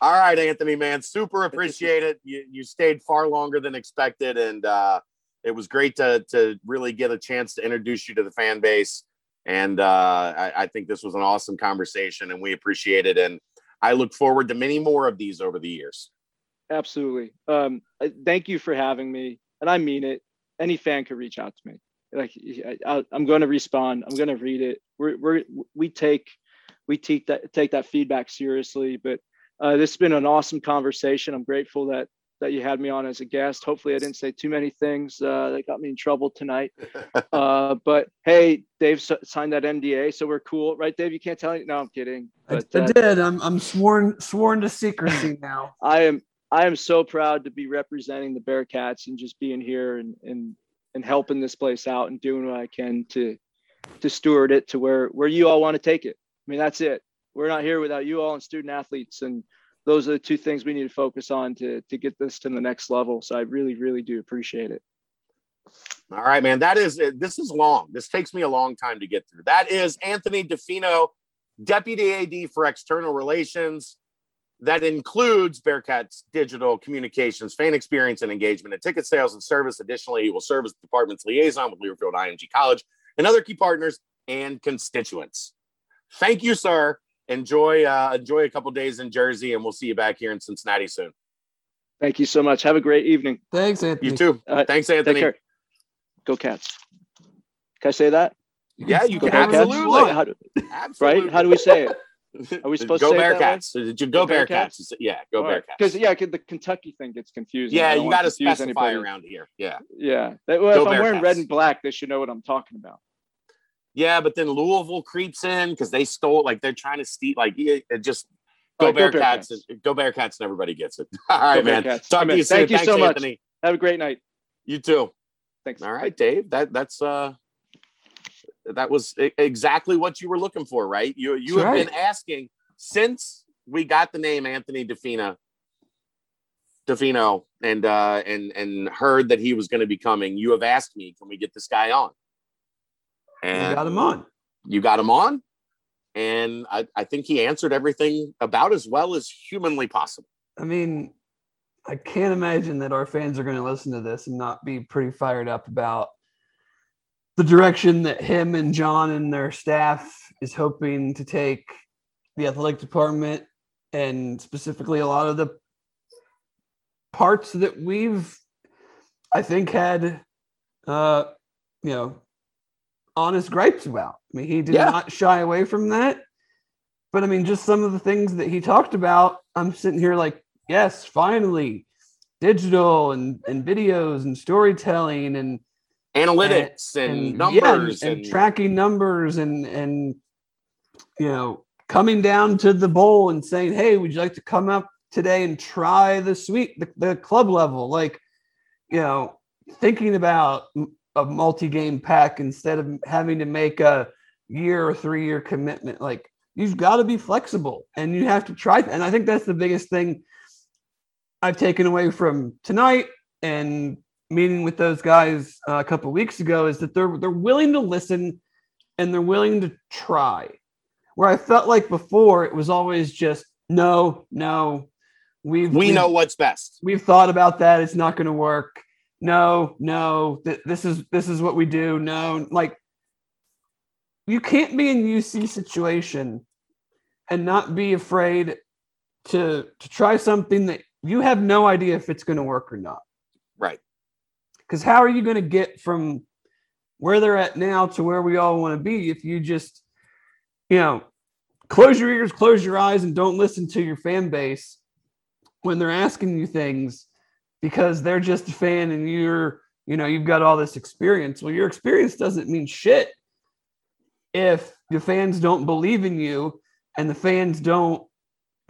All right, Anthony, man, super appreciate it. You, you stayed far longer than expected, and uh, it was great to to really get a chance to introduce you to the fan base. And uh, I, I think this was an awesome conversation, and we appreciate it. And I look forward to many more of these over the years. Absolutely. Um, thank you for having me, and I mean it. Any fan could reach out to me. Like I, am going to respond. I'm going to read it. We're, we're we take we take that take that feedback seriously. But uh, this has been an awesome conversation. I'm grateful that that you had me on as a guest. Hopefully, I didn't say too many things uh, that got me in trouble tonight. uh, but hey, Dave signed that NDA, so we're cool, right, Dave? You can't tell me. No, I'm kidding. But, I, I uh, did. I'm I'm sworn sworn to secrecy now. I am I am so proud to be representing the Bearcats and just being here and and and helping this place out and doing what I can to to steward it to where where you all want to take it. I mean, that's it. We're not here without you all and student athletes and those are the two things we need to focus on to to get this to the next level. So I really, really do appreciate it. All right, man. That is this is long. This takes me a long time to get through. That is Anthony DeFino, Deputy AD for External Relations. That includes Bearcats digital communications, fan experience and engagement, and ticket sales and service. Additionally, he will serve as the department's liaison with Learfield IMG College and other key partners and constituents. Thank you, sir enjoy uh, enjoy a couple days in Jersey, and we'll see you back here in Cincinnati soon. Thank you so much. Have a great evening. Thanks, Anthony. You too. All right, Thanks, Anthony. Take care. Go Cats. Can I say that? Yeah, you Go can Bearcats? absolutely. How do, Absolutely. right? How do we say it? Are we supposed go to say that way? Bearcats? Did you go Go Bearcats? Bearcats? Yeah, go Bearcats. Because yeah, the Kentucky thing gets confusing. Yeah, you got to confuse specify anybody. around here. Yeah, Yeah. Well, Go if I'm wearing red and black, they should know what I'm talking about. Yeah, but then Louisville creeps in because they stole. Like they're trying to steal. Like it just go right, Bearcats. Bearcats. and- Go Bearcats, and everybody gets it. All right, man. Bearcats. Talk to you soon. Thank you Thanks, so much. Anthony. Have a great night. You too. Thanks. All right, Dave. That that's uh that was exactly what you were looking for, right? You you That's have right. been asking since we got the name Anthony Defina Defino and uh and and heard that he was going to be coming. You have asked me, can we get this guy on? You got him on. You got him on, and I, I think he answered everything about as well as humanly possible. I mean, I can't imagine that our fans are going to listen to this and not be pretty fired up about the direction that him and John and their staff is hoping to take the athletic department and specifically a lot of the parts that we've I think had uh you know honest gripes about. I mean, he did Yeah. not shy away from that. But I mean, just some of the things that he talked about, I'm sitting here like, yes, finally, digital and, and videos and storytelling and Analytics and, and numbers yeah, and, and, and tracking numbers and and you know coming down to the bowl and saying, "Hey, would you like to come up today and try the suite, the, the club level?" Like, you know, thinking about a multi-game pack instead of having to make a year or three-year commitment. Like, you've got to be flexible and you have to try. And I think that's the biggest thing I've taken away from tonight and meeting with those guys uh, a couple weeks ago is that they're they're willing to listen and they're willing to try. Where I felt like before it was always just no, no. We've we we've- know what's best. we've thought about that. It's not going to work. No, no. Th- this is this is what we do. No, like you can't be in UC situation and not be afraid to to try something that you have no idea if it's going to work or not. Right. Because how are you going to get from where they're at now to where we all want to be if you just, you know, close your ears, close your eyes, and don't listen to your fan base when they're asking you things because they're just a fan and you're, you know, you've got all this experience. Well, your experience doesn't mean shit if the fans don't believe in you and the fans don't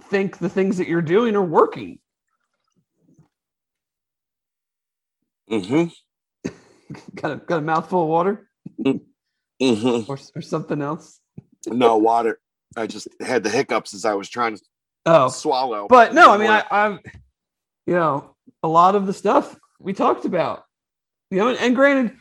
think the things that you're doing are working. Mm-hmm. got a got a mouthful of water Mm-hmm. or, or something else. No water. I just had the hiccups as I was trying to Oh, swallow. but no, I mean, I, I'm, you know, a lot of the stuff we talked about, you know, and, and granted,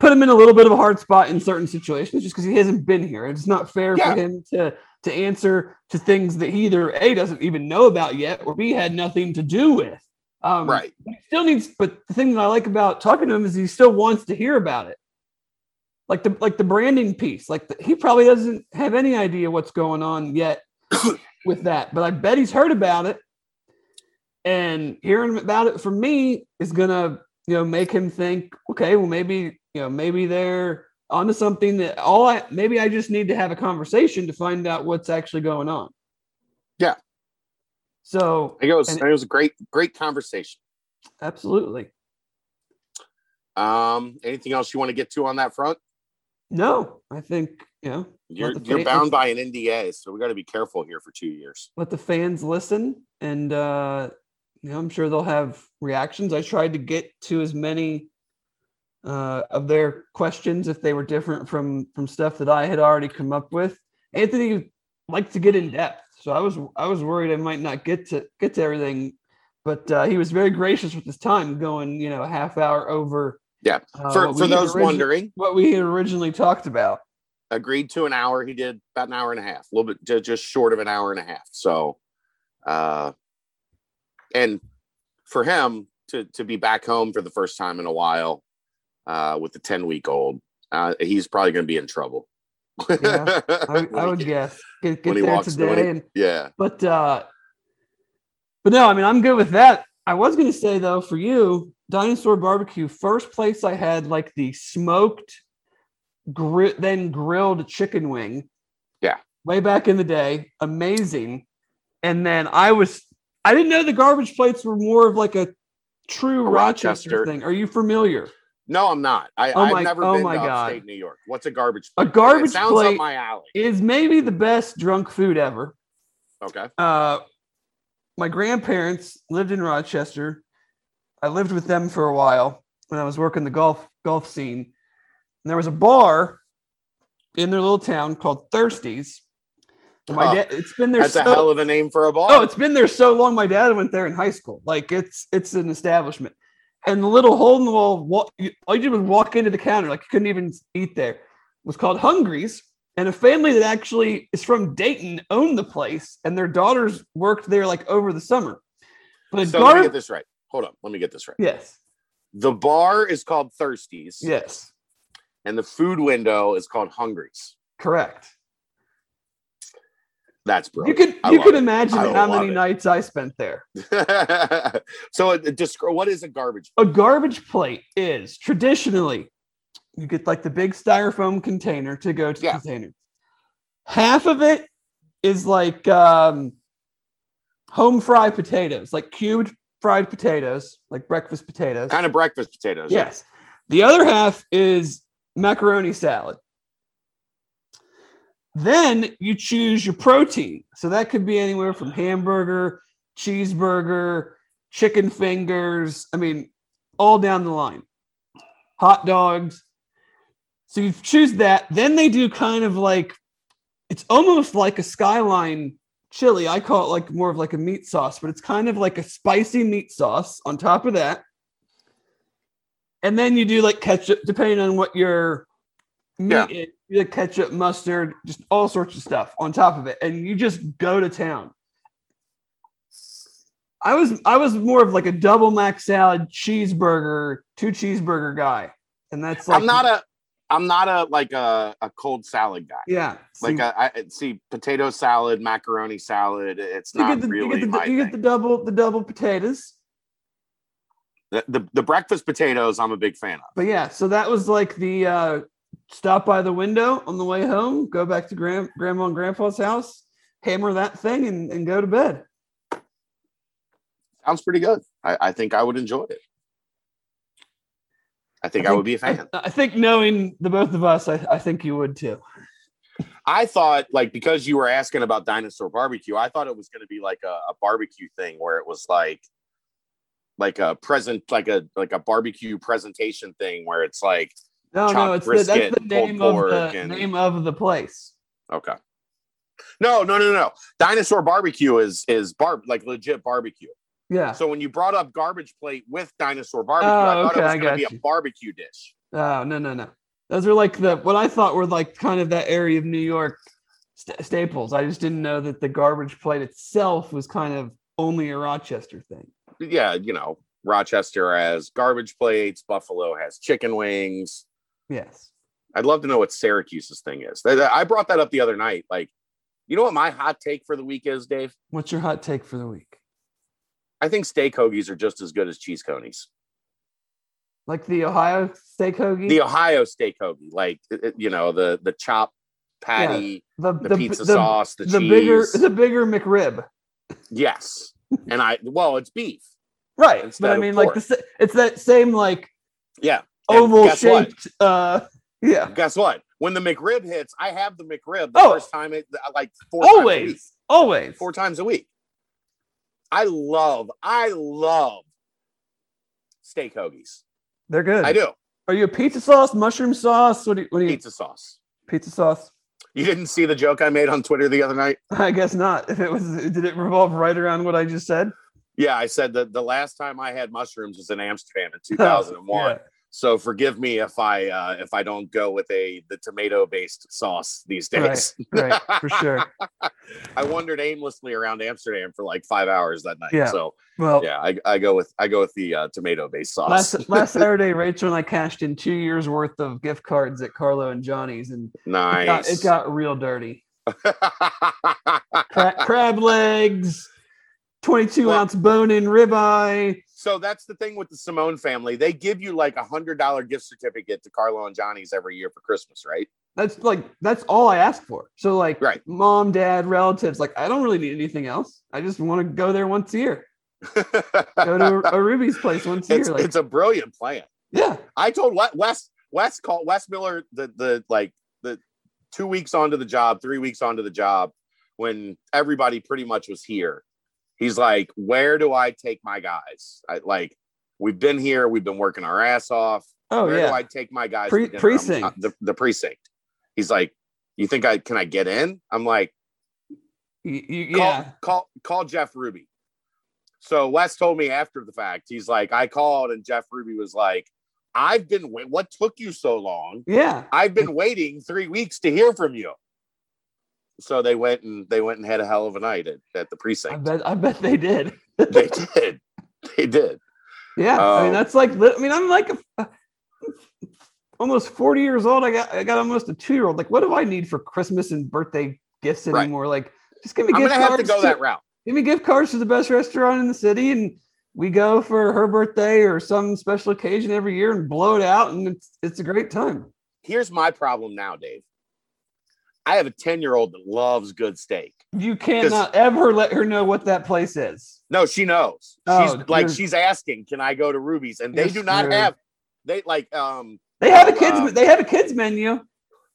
put him in a little bit of a hard spot in certain situations just because he hasn't been here. It's not fair Yeah. for him to to answer to things that he either a doesn't even know about yet or b had nothing to do with. Um, right. he still needs. But the thing that I like about talking to him is he still wants to hear about it. Like the like the branding piece, like the, he probably doesn't have any idea what's going on yet with that, but I bet he's heard about it. And hearing about it from me is gonna, you know, make him think, okay, well maybe, you know, maybe they're onto something that all I maybe I just need to have a conversation to find out what's actually going on. Yeah. So it was it was a great great conversation. absolutely. Um, anything else you want to get to on that front? No, I think, you know, You're you're bound by an NDA, so we got to be careful here for two years. let the fans listen and uh i'm sure they'll have reactions i tried to get to as many uh of their questions if they were different from from stuff that i had already come up with anthony liked to get in depth so i was i was worried i might not get to get to everything but uh, he was very gracious with his time going you know a half hour over Yeah. uh, for for those origi- wondering, what we had originally talked about agreed to an hour. He did about an hour and a half, a little bit just short of an hour and a half. So, uh, and for him to to be back home for the first time in a while, uh, with the ten week old, uh, he's probably going to be in trouble. Yeah, I, I would guess get, when get he there walks- today he- and yeah, But uh but no, I mean I'm good with that. I was gonna say though, for you, Dinosaur Barbecue, first place I had like the smoked, gri- then grilled chicken wing. Yeah. Way back in the day, amazing. And then I was, I didn't know the garbage plates were more of like a true A Rochester, Rochester. thing. Are you familiar? No, I'm not. I, Oh I've never oh been my to God. upstate New York. What's a garbage plate? A garbage it sounds plate- up my alley. Is maybe the best drunk food ever. Okay. uh, my grandparents lived in Rochester. I lived with them for a while when I was working the golf golf scene. And there was a bar in their little town called Thirsties. My Oh, dad, it's been there That's so, a hell of a name for a bar. oh, it's been there so long. My dad went there in high school. Like it's it's an establishment. And the little hole in the wall, wa- you, all you did was walk into the counter. Like you couldn't even eat there. It was called Hungry's and a family that actually is from Dayton owned the place, and their daughters worked there like over the summer. But so let me get this right. Hold on. Let me get this right. yes, The bar is called Thirsties, yes, and the food window is called Hungry's. correct. That's You could I you could it. imagine how many it. nights I spent there. so, just what is a garbage? Plate? A garbage plate is traditionally you get like the big styrofoam container to go to the Yeah. container. Half of it is like um, home fried potatoes, like cubed fried potatoes, like breakfast potatoes. Kind of breakfast potatoes. Yes. The other half is macaroni salad. Then you choose your protein. So that could be anywhere from hamburger, cheeseburger, chicken fingers. I mean, all down the line. Hot dogs. So you choose that. Then they do kind of like, it's almost like a skyline chili. I call it like more of like a meat sauce, but it's kind of like a spicy meat sauce on top of that and then you do like ketchup, depending on what your meat Yeah. is. You ketchup, mustard, just all sorts of stuff on top of it, and you just go to town. I was I was more of like a double mac salad cheeseburger, two cheeseburger guy, and that's like I'm not a. I'm not a like a, a cold salad guy. yeah. Like see, a, I see potato salad, macaroni salad. It's not the really you get the, my you get the double the double potatoes. The, the the breakfast potatoes, I'm a big fan of. But yeah, so that was like the uh stop by the window on the way home, go back to grand grandma and grandpa's house, hammer that thing and, and go to bed. Sounds pretty good. I, I think I would enjoy it. I think I, would be a fan. I, I think knowing the both of us, I, I think you would too. I thought like because you were asking about dinosaur barbecue, I thought it was going to be like a, a barbecue thing where it was like like a present like a like a barbecue presentation thing where it's like No, no, it's the, that's the name of the and- name of the place. okay. No, no, no, no. Dinosaur barbecue is is bar like legit barbecue. Yeah. So when you brought up garbage plate with dinosaur oh, barbecue, Oh, I thought okay, it was going to be you. a barbecue dish. Oh no, no, no. Those are like the what I thought were like kind of that area of New York st- staples. I just didn't know that the garbage plate itself was kind of only a Rochester thing. Yeah, you know, Rochester has garbage plates, Buffalo has chicken wings. Yes. I'd love to know what Syracuse's thing is. I- brought that up the other night. Like, you know what my hot take for the week is, Dave? What's your hot take for the week? I think steak hoagies are just as good as cheese conies. Like the Ohio steak hoagie? The Ohio steak hoagie, like you know, the the chop patty, the, the, pizza the, sauce, the, the cheese. bigger the bigger McRib. yes, and I well, it's beef. Right. But I mean like the, it's that same like Yeah. Oval shaped uh yeah. Guess what? When the McRib hits, I have the McRib the Oh. first time it like four times a week. Always. Always. Four times a week. I love, I love steak hoagies. They're good. I do. Are you a pizza sauce, mushroom sauce? What do you, what do you Pizza sauce. pizza sauce? You didn't see the joke I made on Twitter the other night? I guess not. If it was did it revolve right around what I just said? Yeah, I said that the last time I had mushrooms was in Amsterdam in 2001. Yeah. So forgive me if I uh, if I don't go with a the tomato based sauce these days. Right, for sure. I wandered aimlessly around Amsterdam for like five hours that night. Yeah. So Well, yeah, I, I go with I go with the uh, tomato based sauce. last last Saturday, Rachel and I cashed in two years worth of gift cards at Carlo and Johnny's, and it got, nice. it got real dirty. Cra- crab legs, 22 Well- ounce bone in ribeye. So that's the thing with the Simone family. They give you like a hundred dollar gift certificate to Carlo and Johnny's every year for Christmas, right? That's like that's all I ask for. So like Right. mom, dad, relatives, like I don't really need anything else. I just want to go there once a year. Go to a Ruby's place once a it's, year. Like it's a brilliant plan. yeah. I told Wes Wes Wes called Wes Miller the the like the two weeks onto the job, three weeks onto the job, when everybody pretty much was here. He's like, "Where do I take my guys? I, like, we've been here, we've been working our ass off. Oh Where do. I take my guys? Pre-? I'm- precinct. uh, the, the precinct. He's like, "You think I can I get in?" I'm like, you- call, yeah. call call Jeff Ruby. So Wes told me after the fact, he's like, I called and Jeff Ruby was like, I've been wait, what took you so long? Yeah. I've been waiting three weeks to hear from you. So they went and they went and had a hell of a night at, at the precinct. I bet I bet they did. they did. They did. Yeah, I mean Um, that's like I mean I'm like a, almost 40 years old. I got I got almost a two year old. Like, what do I need for Christmas and birthday gifts Right. anymore? Like, just give me I'm gift gonna have to go to- that route. give me gift cards to the best restaurant in the city, and we go for her birthday or some special occasion every year and blow it out, and it's it's a great time. Here's my problem now, Dave. I have a 10 year old that loves good steak. You cannot ever let her know what that place is. No, she knows. Oh, she's like she's asking, "Can I go to Ruby's?" And they do not screwed. have. They like. Um, They have a kids Um, they have a kids menu.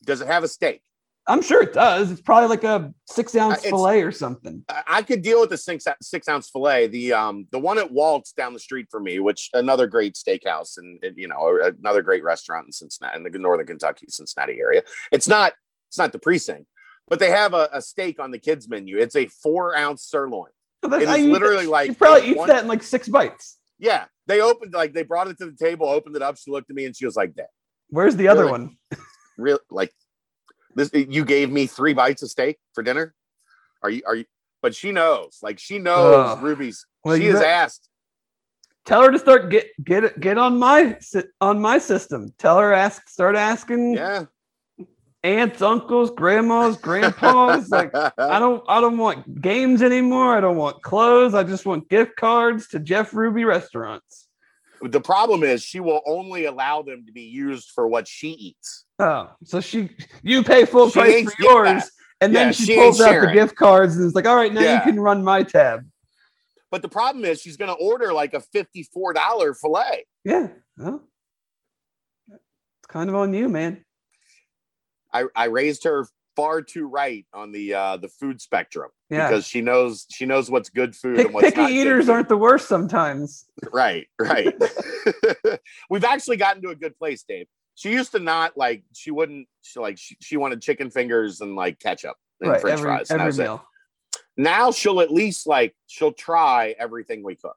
does it have a steak? I'm sure it does. It's probably like a six ounce it's- fillet or something. I could deal with the six six ounce fillet. The um the one at Waltz down the street from me, which another great steakhouse and, and, you know another great restaurant in Cincinnati in the northern Kentucky Cincinnati area. It's not it's not the precinct, but they have a, a steak on the kids menu. It's a four ounce sirloin. So that's- It I literally that- like you probably eat that in like six bites. Yeah, they opened like they brought it to the table, opened it up. She looked at me and she was like, "That Where's the other Really? one? real like this? You gave me three bites of steak for dinner? Are you are you?" But she knows, like she knows. Ruby's. Well, she has asked. Tell her to start get get it get on my on my system. Tell her ask start asking Yeah. Aunts, uncles, grandmas, grandpas. like I don't I don't want games anymore. I don't want clothes. I just want gift cards to Jeff Ruby restaurants. the problem is she will only allow them to be used for what she eats. Oh, so she you pay full She price for yours, yeah. and Yeah, then she, she pulls out the gift cards and is like, "All right, now Yeah. you can run my tab." But the problem is she's going to order like a fifty-four dollar fillet. Yeah, well, it's kind of on you, man. I, I raised her far too right on the uh, the food spectrum Yeah, because she knows she knows what's good food Pick, and what's picky not good eaters food. aren't the worst sometimes. right right. We've actually gotten to a good place, Dave. She used to not like she wouldn't she like she, she wanted chicken fingers and like ketchup and right, French every, fries. every it. meal. now she'll at least like she'll try everything we cook.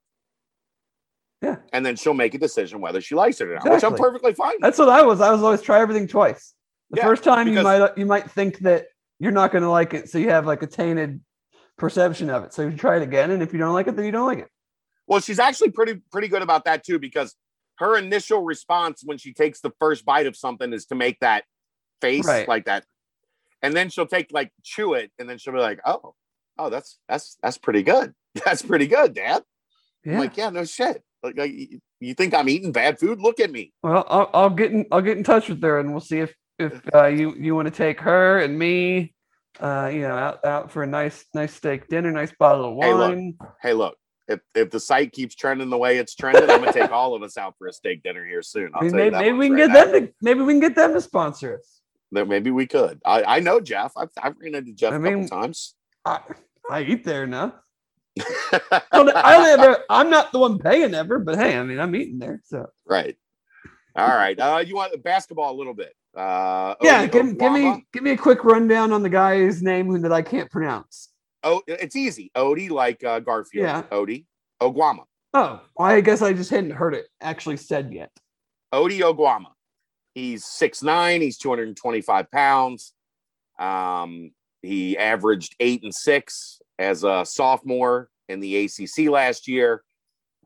Yeah. And then she'll make a decision whether she likes it or not, which I'm perfectly fine. with. That's what I was. I was always try everything twice. The Yeah, first time you might you might think that you're not going to like it, so you have like a tainted perception of it. So you try it again, and if you don't like it, then you don't like it. Well, she's actually pretty pretty good about that too, because her initial response when she takes the first bite of something is to make that face Right. like that. And then she'll take like chew it, and then she'll be like, Oh, oh, that's that's that's pretty good. That's pretty good, Dad. I'm like, yeah, no shit. Like, like, you- you think I'm eating bad food? Look at me. well, I'll, I'll get in. I'll get in touch with her, and we'll see if if uh, you you want to take her and me, uh, you know, out out for a nice nice steak dinner, nice bottle of wine. Hey, look. Hey, look, if if the site keeps trending the way it's trending, I'm gonna take all of us out for a steak dinner here soon. I'll I mean, tell maybe, maybe we can much get right them to maybe we can get them to sponsor us. now. That maybe we could. I, I know Jeff. I've I've ran into Jeff I a mean- couple times. I, I eat there now. I don't, I don't ever, I'm not the one paying ever, but hey, I mean, I'm eating there. So Right. All right. Uh, you want basketball a little bit? Uh, yeah, Odie give, give me give me a quick rundown on the guy's name that I can't pronounce. Oh, it's easy. Odie, like uh, Garfield. Yeah. Ody Oguama. Oh, well, I guess I just hadn't heard it actually said yet. Ody Oguama. He's 6'9", He's two hundred and twenty-five pounds. Um, he averaged eight and six as a sophomore in the ACC last year.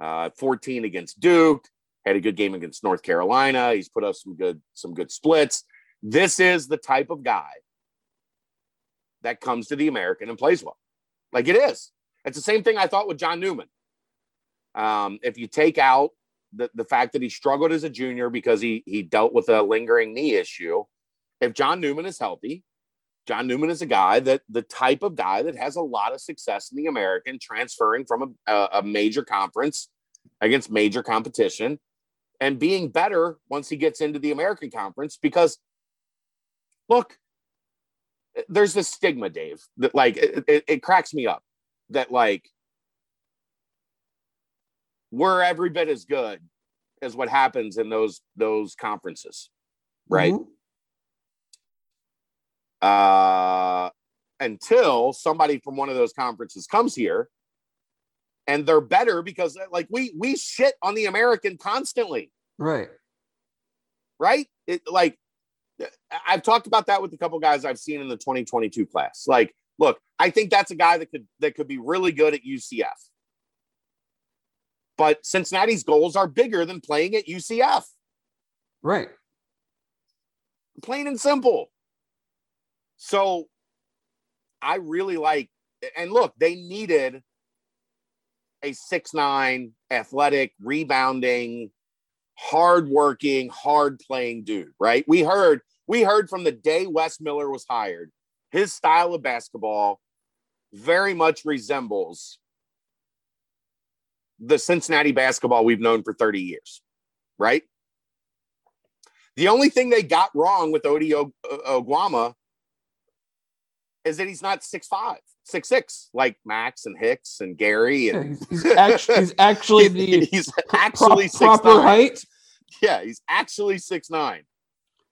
Uh, 14 against Duke. Had a good game against North Carolina. He's put up some good some good splits. This is the type of guy that comes to the American and plays well. Like it is. It's the same thing I thought with John Newman. Um, if you take out the, the fact that he struggled as a junior because he he dealt with a lingering knee issue, if John Newman is healthy, John Newman is a guy that the type of guy that has a lot of success in the American, transferring from a, a major conference against major competition and being better once he gets into the American conference. Because look, there's this stigma, Dave, that like it, it, it cracks me up that like we're every bit as good as what happens in those those conferences, right? Mm-hmm. Uh, until somebody from one of those conferences comes here and they're better because like we we shit on the American constantly. Right. Right? It like I've talked about that with a couple guys I've seen in the 2022 class. Like, look, I think that's a guy that could that could be really good at UCF. But Cincinnati's goals are bigger than playing at UCF. Right. Plain and simple. So I really like and look, they needed a six nine athletic, rebounding, hardworking, hard playing dude, right? We heard we heard from the day Wes Miller was hired, his style of basketball very much resembles the Cincinnati basketball we've known for 30 years, right? The only thing they got wrong with Ody Oguama is that he's not six five, six six like Max and Hicks and Gary. And yeah, he's, actually, he's actually the he's actually pro- proper height. Yeah, he's actually six nine.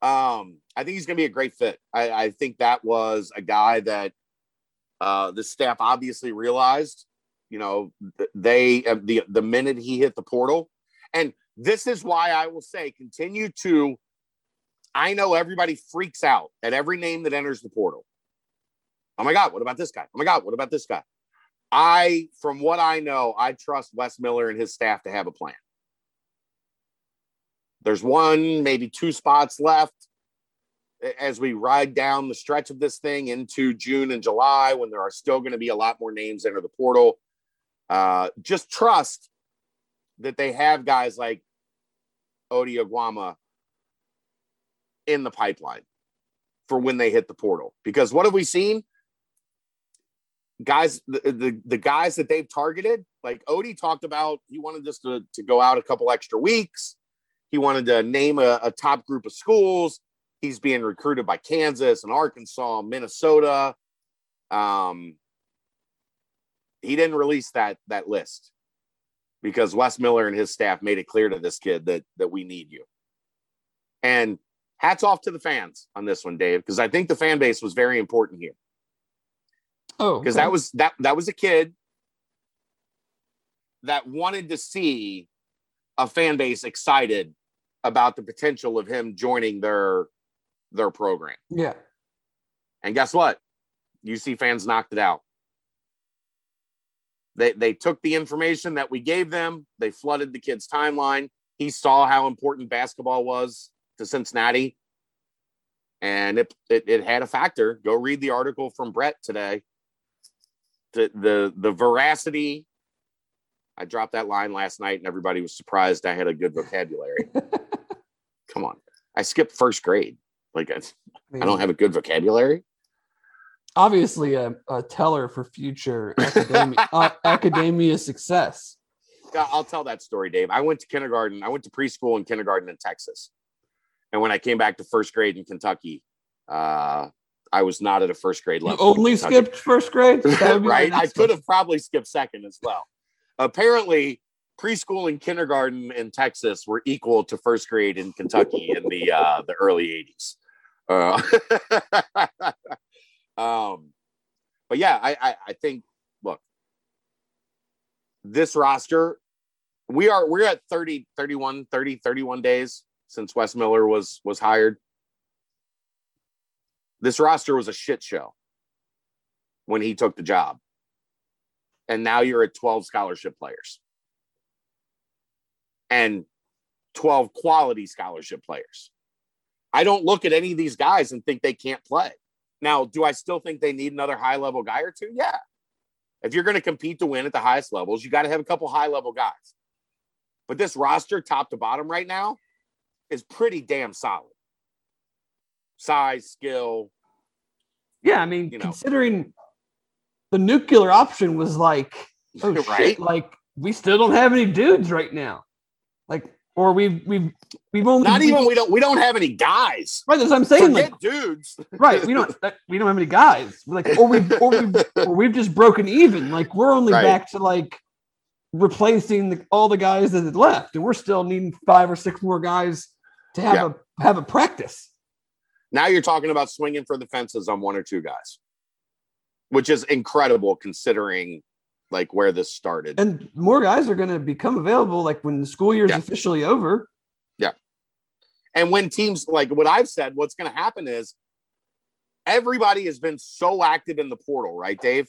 Um, I think he's going to be a great fit. I, I, think that was a guy that uh, the staff obviously realized. You know, they uh, the the minute he hit the portal, and this is why I will say continue to. I know everybody freaks out at every name that enters the portal. Oh my God, what about this guy? Oh my God, what about this guy? I, from what I know, I trust Wes Miller and his staff to have a plan. There's one, maybe two spots left as we ride down the stretch of this thing into June and July when there are still going to be a lot more names enter the portal. Uh, just trust that they have guys like Ody Oguama in the pipeline for when they hit the portal. Because what have we seen? Guys, the, the, the guys that they've targeted, like Ody talked about, he wanted us to, to go out a couple extra weeks. He wanted to name a, a top group of schools. He's being recruited by Kansas and Arkansas, Minnesota. Um, he didn't release that that list because Wes Miller and his staff made it clear to this kid that that we need you. And hats off to the fans on this one, Dave, because I think the fan base was very important here. Oh, because okay. that was that that was a kid that wanted to see a fan base excited about the potential of him joining their their program. Yeah. And guess what? UC fans knocked it out. They they took the information that we gave them, they flooded the kid's timeline. He saw how important basketball was to Cincinnati. And it, it, it had a factor. Go read the article from Brett today. The the the veracity I dropped that line last night and everybody was surprised I had a good vocabulary. Come on. I skipped first grade. Like I, I don't have a good vocabulary. Obviously, a, a teller for future academia, uh, academia success. I'll tell that story, Dave. I went to kindergarten. I went to preschool and kindergarten in Texas, and when I came back to first grade in Kentucky, uh, I was not at a first grade level. You only skipped first grade, right? I could have probably skipped second as well. Apparently, preschool and kindergarten in Texas were equal to first grade in Kentucky in the uh, the early 80s. Uh, um, but yeah, I, I, I think look, this roster, we are we're at 30, 31, 30, 31 days since Wes Miller was was hired. This roster was a shit show when he took the job. And now you're at 12 scholarship players and 12 quality scholarship players. I don't look at any of these guys and think they can't play. Now, do I still think they need another high level guy or two? Yeah. If you're going to compete to win at the highest levels, you got to have a couple high level guys. But this roster, top to bottom, right now, is pretty damn solid. Size, skill. Yeah, I mean, You know. considering the nuclear option was like, oh Right? shit, like we still don't have any dudes right now, like, or we've we've we've only Not even we don't we don't have any guys. right. That's what I'm saying. Forget Like, dudes. right, we don't that- we don't have any guys. Like, or we've or we've, or we've just broken even. Like, we're only Right. back to like replacing the, all the guys that had left, and we're still needing five or six more guys to have Yeah. a have a practice. Now you're talking about swinging for the fences on one or two guys, which is incredible considering like where this started. and more guys are going to become available like when the school year is Yeah. officially over Yeah. And when teams like what I've said, what's going to happen is everybody has been so active in the portal, right, Dave?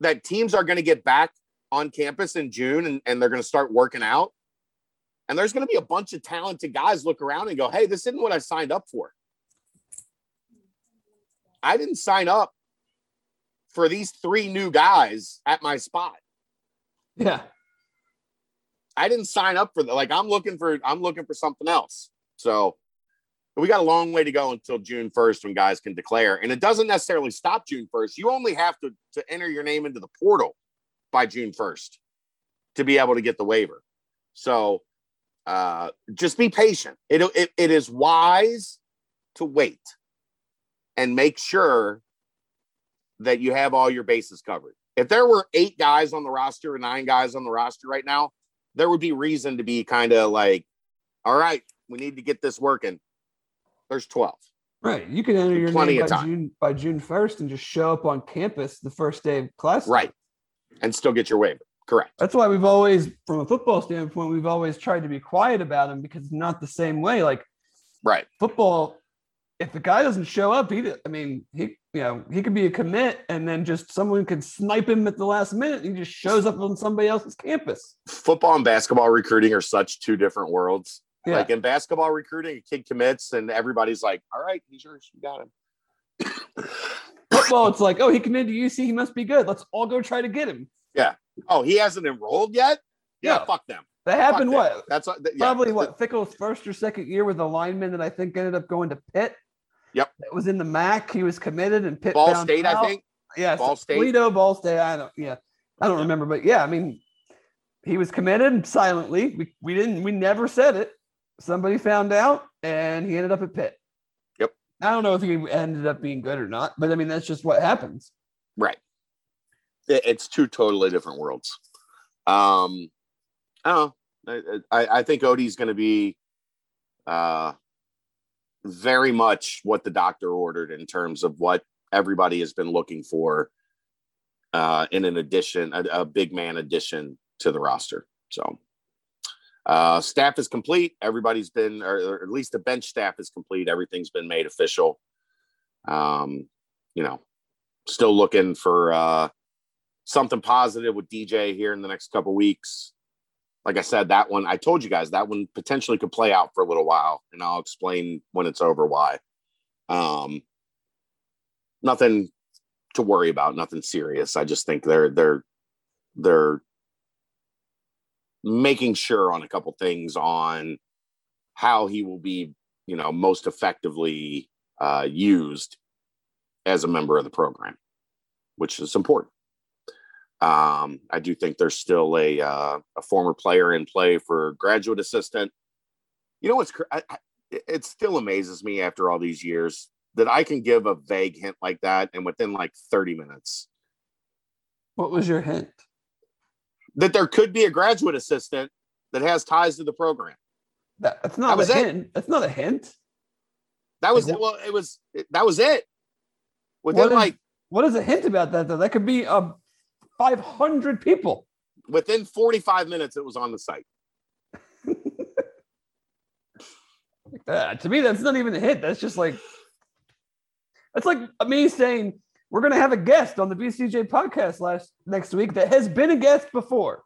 That teams are going to get back on campus in June and, and they're going to start working out. And there's going to be a bunch of talented guys look around and go, hey, this isn't what I signed up for. I didn't sign up for these three new guys at my spot. yeah I didn't sign up for that. Like I'm looking for I'm looking for something else. So we got a long way to go until June 1st when guys can declare. And it doesn't necessarily stop June 1st. You only have to to enter your name into the portal by June 1st to be able to get the waiver. So uh just be patient. It it, it is wise to wait and make sure that you have all your bases covered. If there were eight guys on the roster or nine guys on the roster right now, there would be reason to be kind of like, all right, we need to get this working. There's 12. right you can enter your Plenty name of by time. june by june 1st and just show up on campus the first day of class Right. And still get your waiver. Correct. that's why we've always from a football standpoint we've always tried to be quiet about him because it's not the same way like Right. football if the guy doesn't show up he i mean he you know he could be a commit and then just someone could snipe him at the last minute and he just shows up on somebody else's campus Football and basketball recruiting are such two different worlds. yeah Like in basketball recruiting, a kid commits and everybody's like, all right, he's yours. You got him. football it's like oh he committed to uc he must be good let's all go try to get him Yeah. Oh, he hasn't enrolled yet? Yeah, fuck them. that happened Fuck them. what That's uh, what, yeah. probably what Fickell's first or second year with a lineman that I think ended up going to Pitt. Yep. It was in the MAC. He was committed and Pitt. Ball State, out. I think. Yeah, Ball State. Toledo, Ball State. I don't. Yeah, I don't Yeah. remember, but yeah, I mean, he was committed silently. We we didn't. We never said it. Somebody found out, and he ended up at Pitt. Yep. I don't know if he ended up being good or not, but I mean that's just what happens. Right. It's two totally different worlds. Um, I don't know. I, I, I think Ody's going to be uh, very much what the doctor ordered in terms of what everybody has been looking for uh, in an addition, a, a big man addition to the roster. So, uh, staff is complete. Everybody's been, or, or at least the bench staff is complete. Everything's been made official. Um, you know, still looking for uh, something positive with DJ here in the next couple weeks. Like I said, that one I told you guys that one potentially could play out for a little while, and I'll explain when it's over why. Um, nothing to worry about, nothing serious. I just think they're they're they're making sure on a couple things on how he will be, you know, most effectively uh, used as a member of the program, which is important. Um, I do think there's still a uh, a former player in play for graduate assistant. You know what's I, I, it still amazes me after all these years that I can give a vague hint like that, and within like 30 minutes, What was your hint? that there could be a graduate assistant that has ties to the program. That, that's not That was a it. hint. That's not a hint. That was Like, it. Well, it was that was it. Within What is- like What is a hint about that though? That could be um, 500 people. within 45 minutes, it was on the site. Uh, to me, that's not even a hit. That's just like that's like me saying we're gonna have a guest on the BCJ podcast last next week that has been a guest before.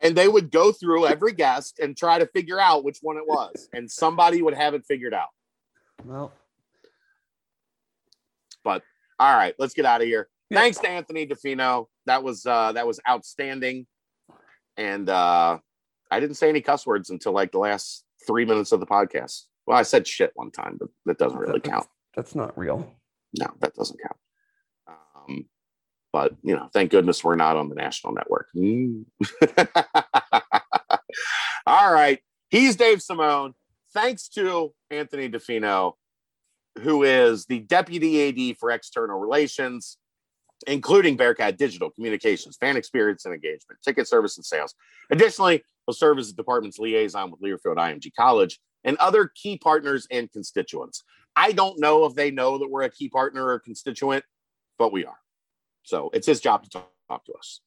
And they would go through every guest and try to figure out which one it was, and somebody would have it figured out. Well, but All right, let's get out of here. Yeah. Thanks to Anthony DeFino. That was uh that was outstanding. And uh I didn't say any cuss words until like the last three minutes of the podcast. Well, I said shit one time, but that doesn't really count. That's not real. No, that doesn't count. Um, but you know, thank goodness we're not on the national network. Mm. All right. He's Dave Simone. Thanks to Anthony DeFino, who is the deputy AD for external relations, including Bearcat Digital Communications, fan experience and engagement, ticket service and sales. Additionally, he'll serve as the department's liaison with Learfield IMG College and other key partners and constituents. I don't know if they know that we're a key partner or constituent, but we are. So it's his job to talk, talk to us.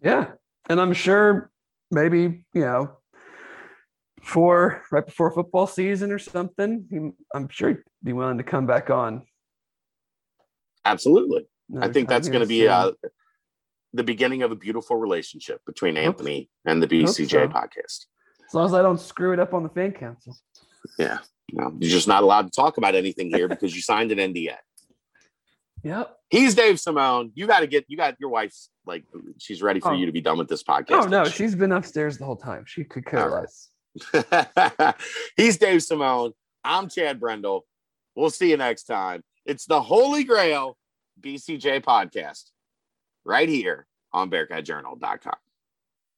Yeah. And I'm sure maybe, you know, for right before football season or something, I'm sure he'd be willing to come back on. Absolutely. I think that's going to be uh, the beginning of a beautiful relationship between Anthony and the BCJ so. podcast. As long as I don't screw it up on the fan council. Yeah. No, you're just not allowed to talk about anything here because you signed an NDA. Yep. He's Dave Simone. You got to get, you got your wife's like, she's ready for oh. you to be done with this podcast. Oh, no. She's been upstairs the whole time. She could care less. He's Dave Simone. I'm Chad Brendel. We'll see you next time. It's the Holy Grail BCJ podcast right here on BearcatJournal.com.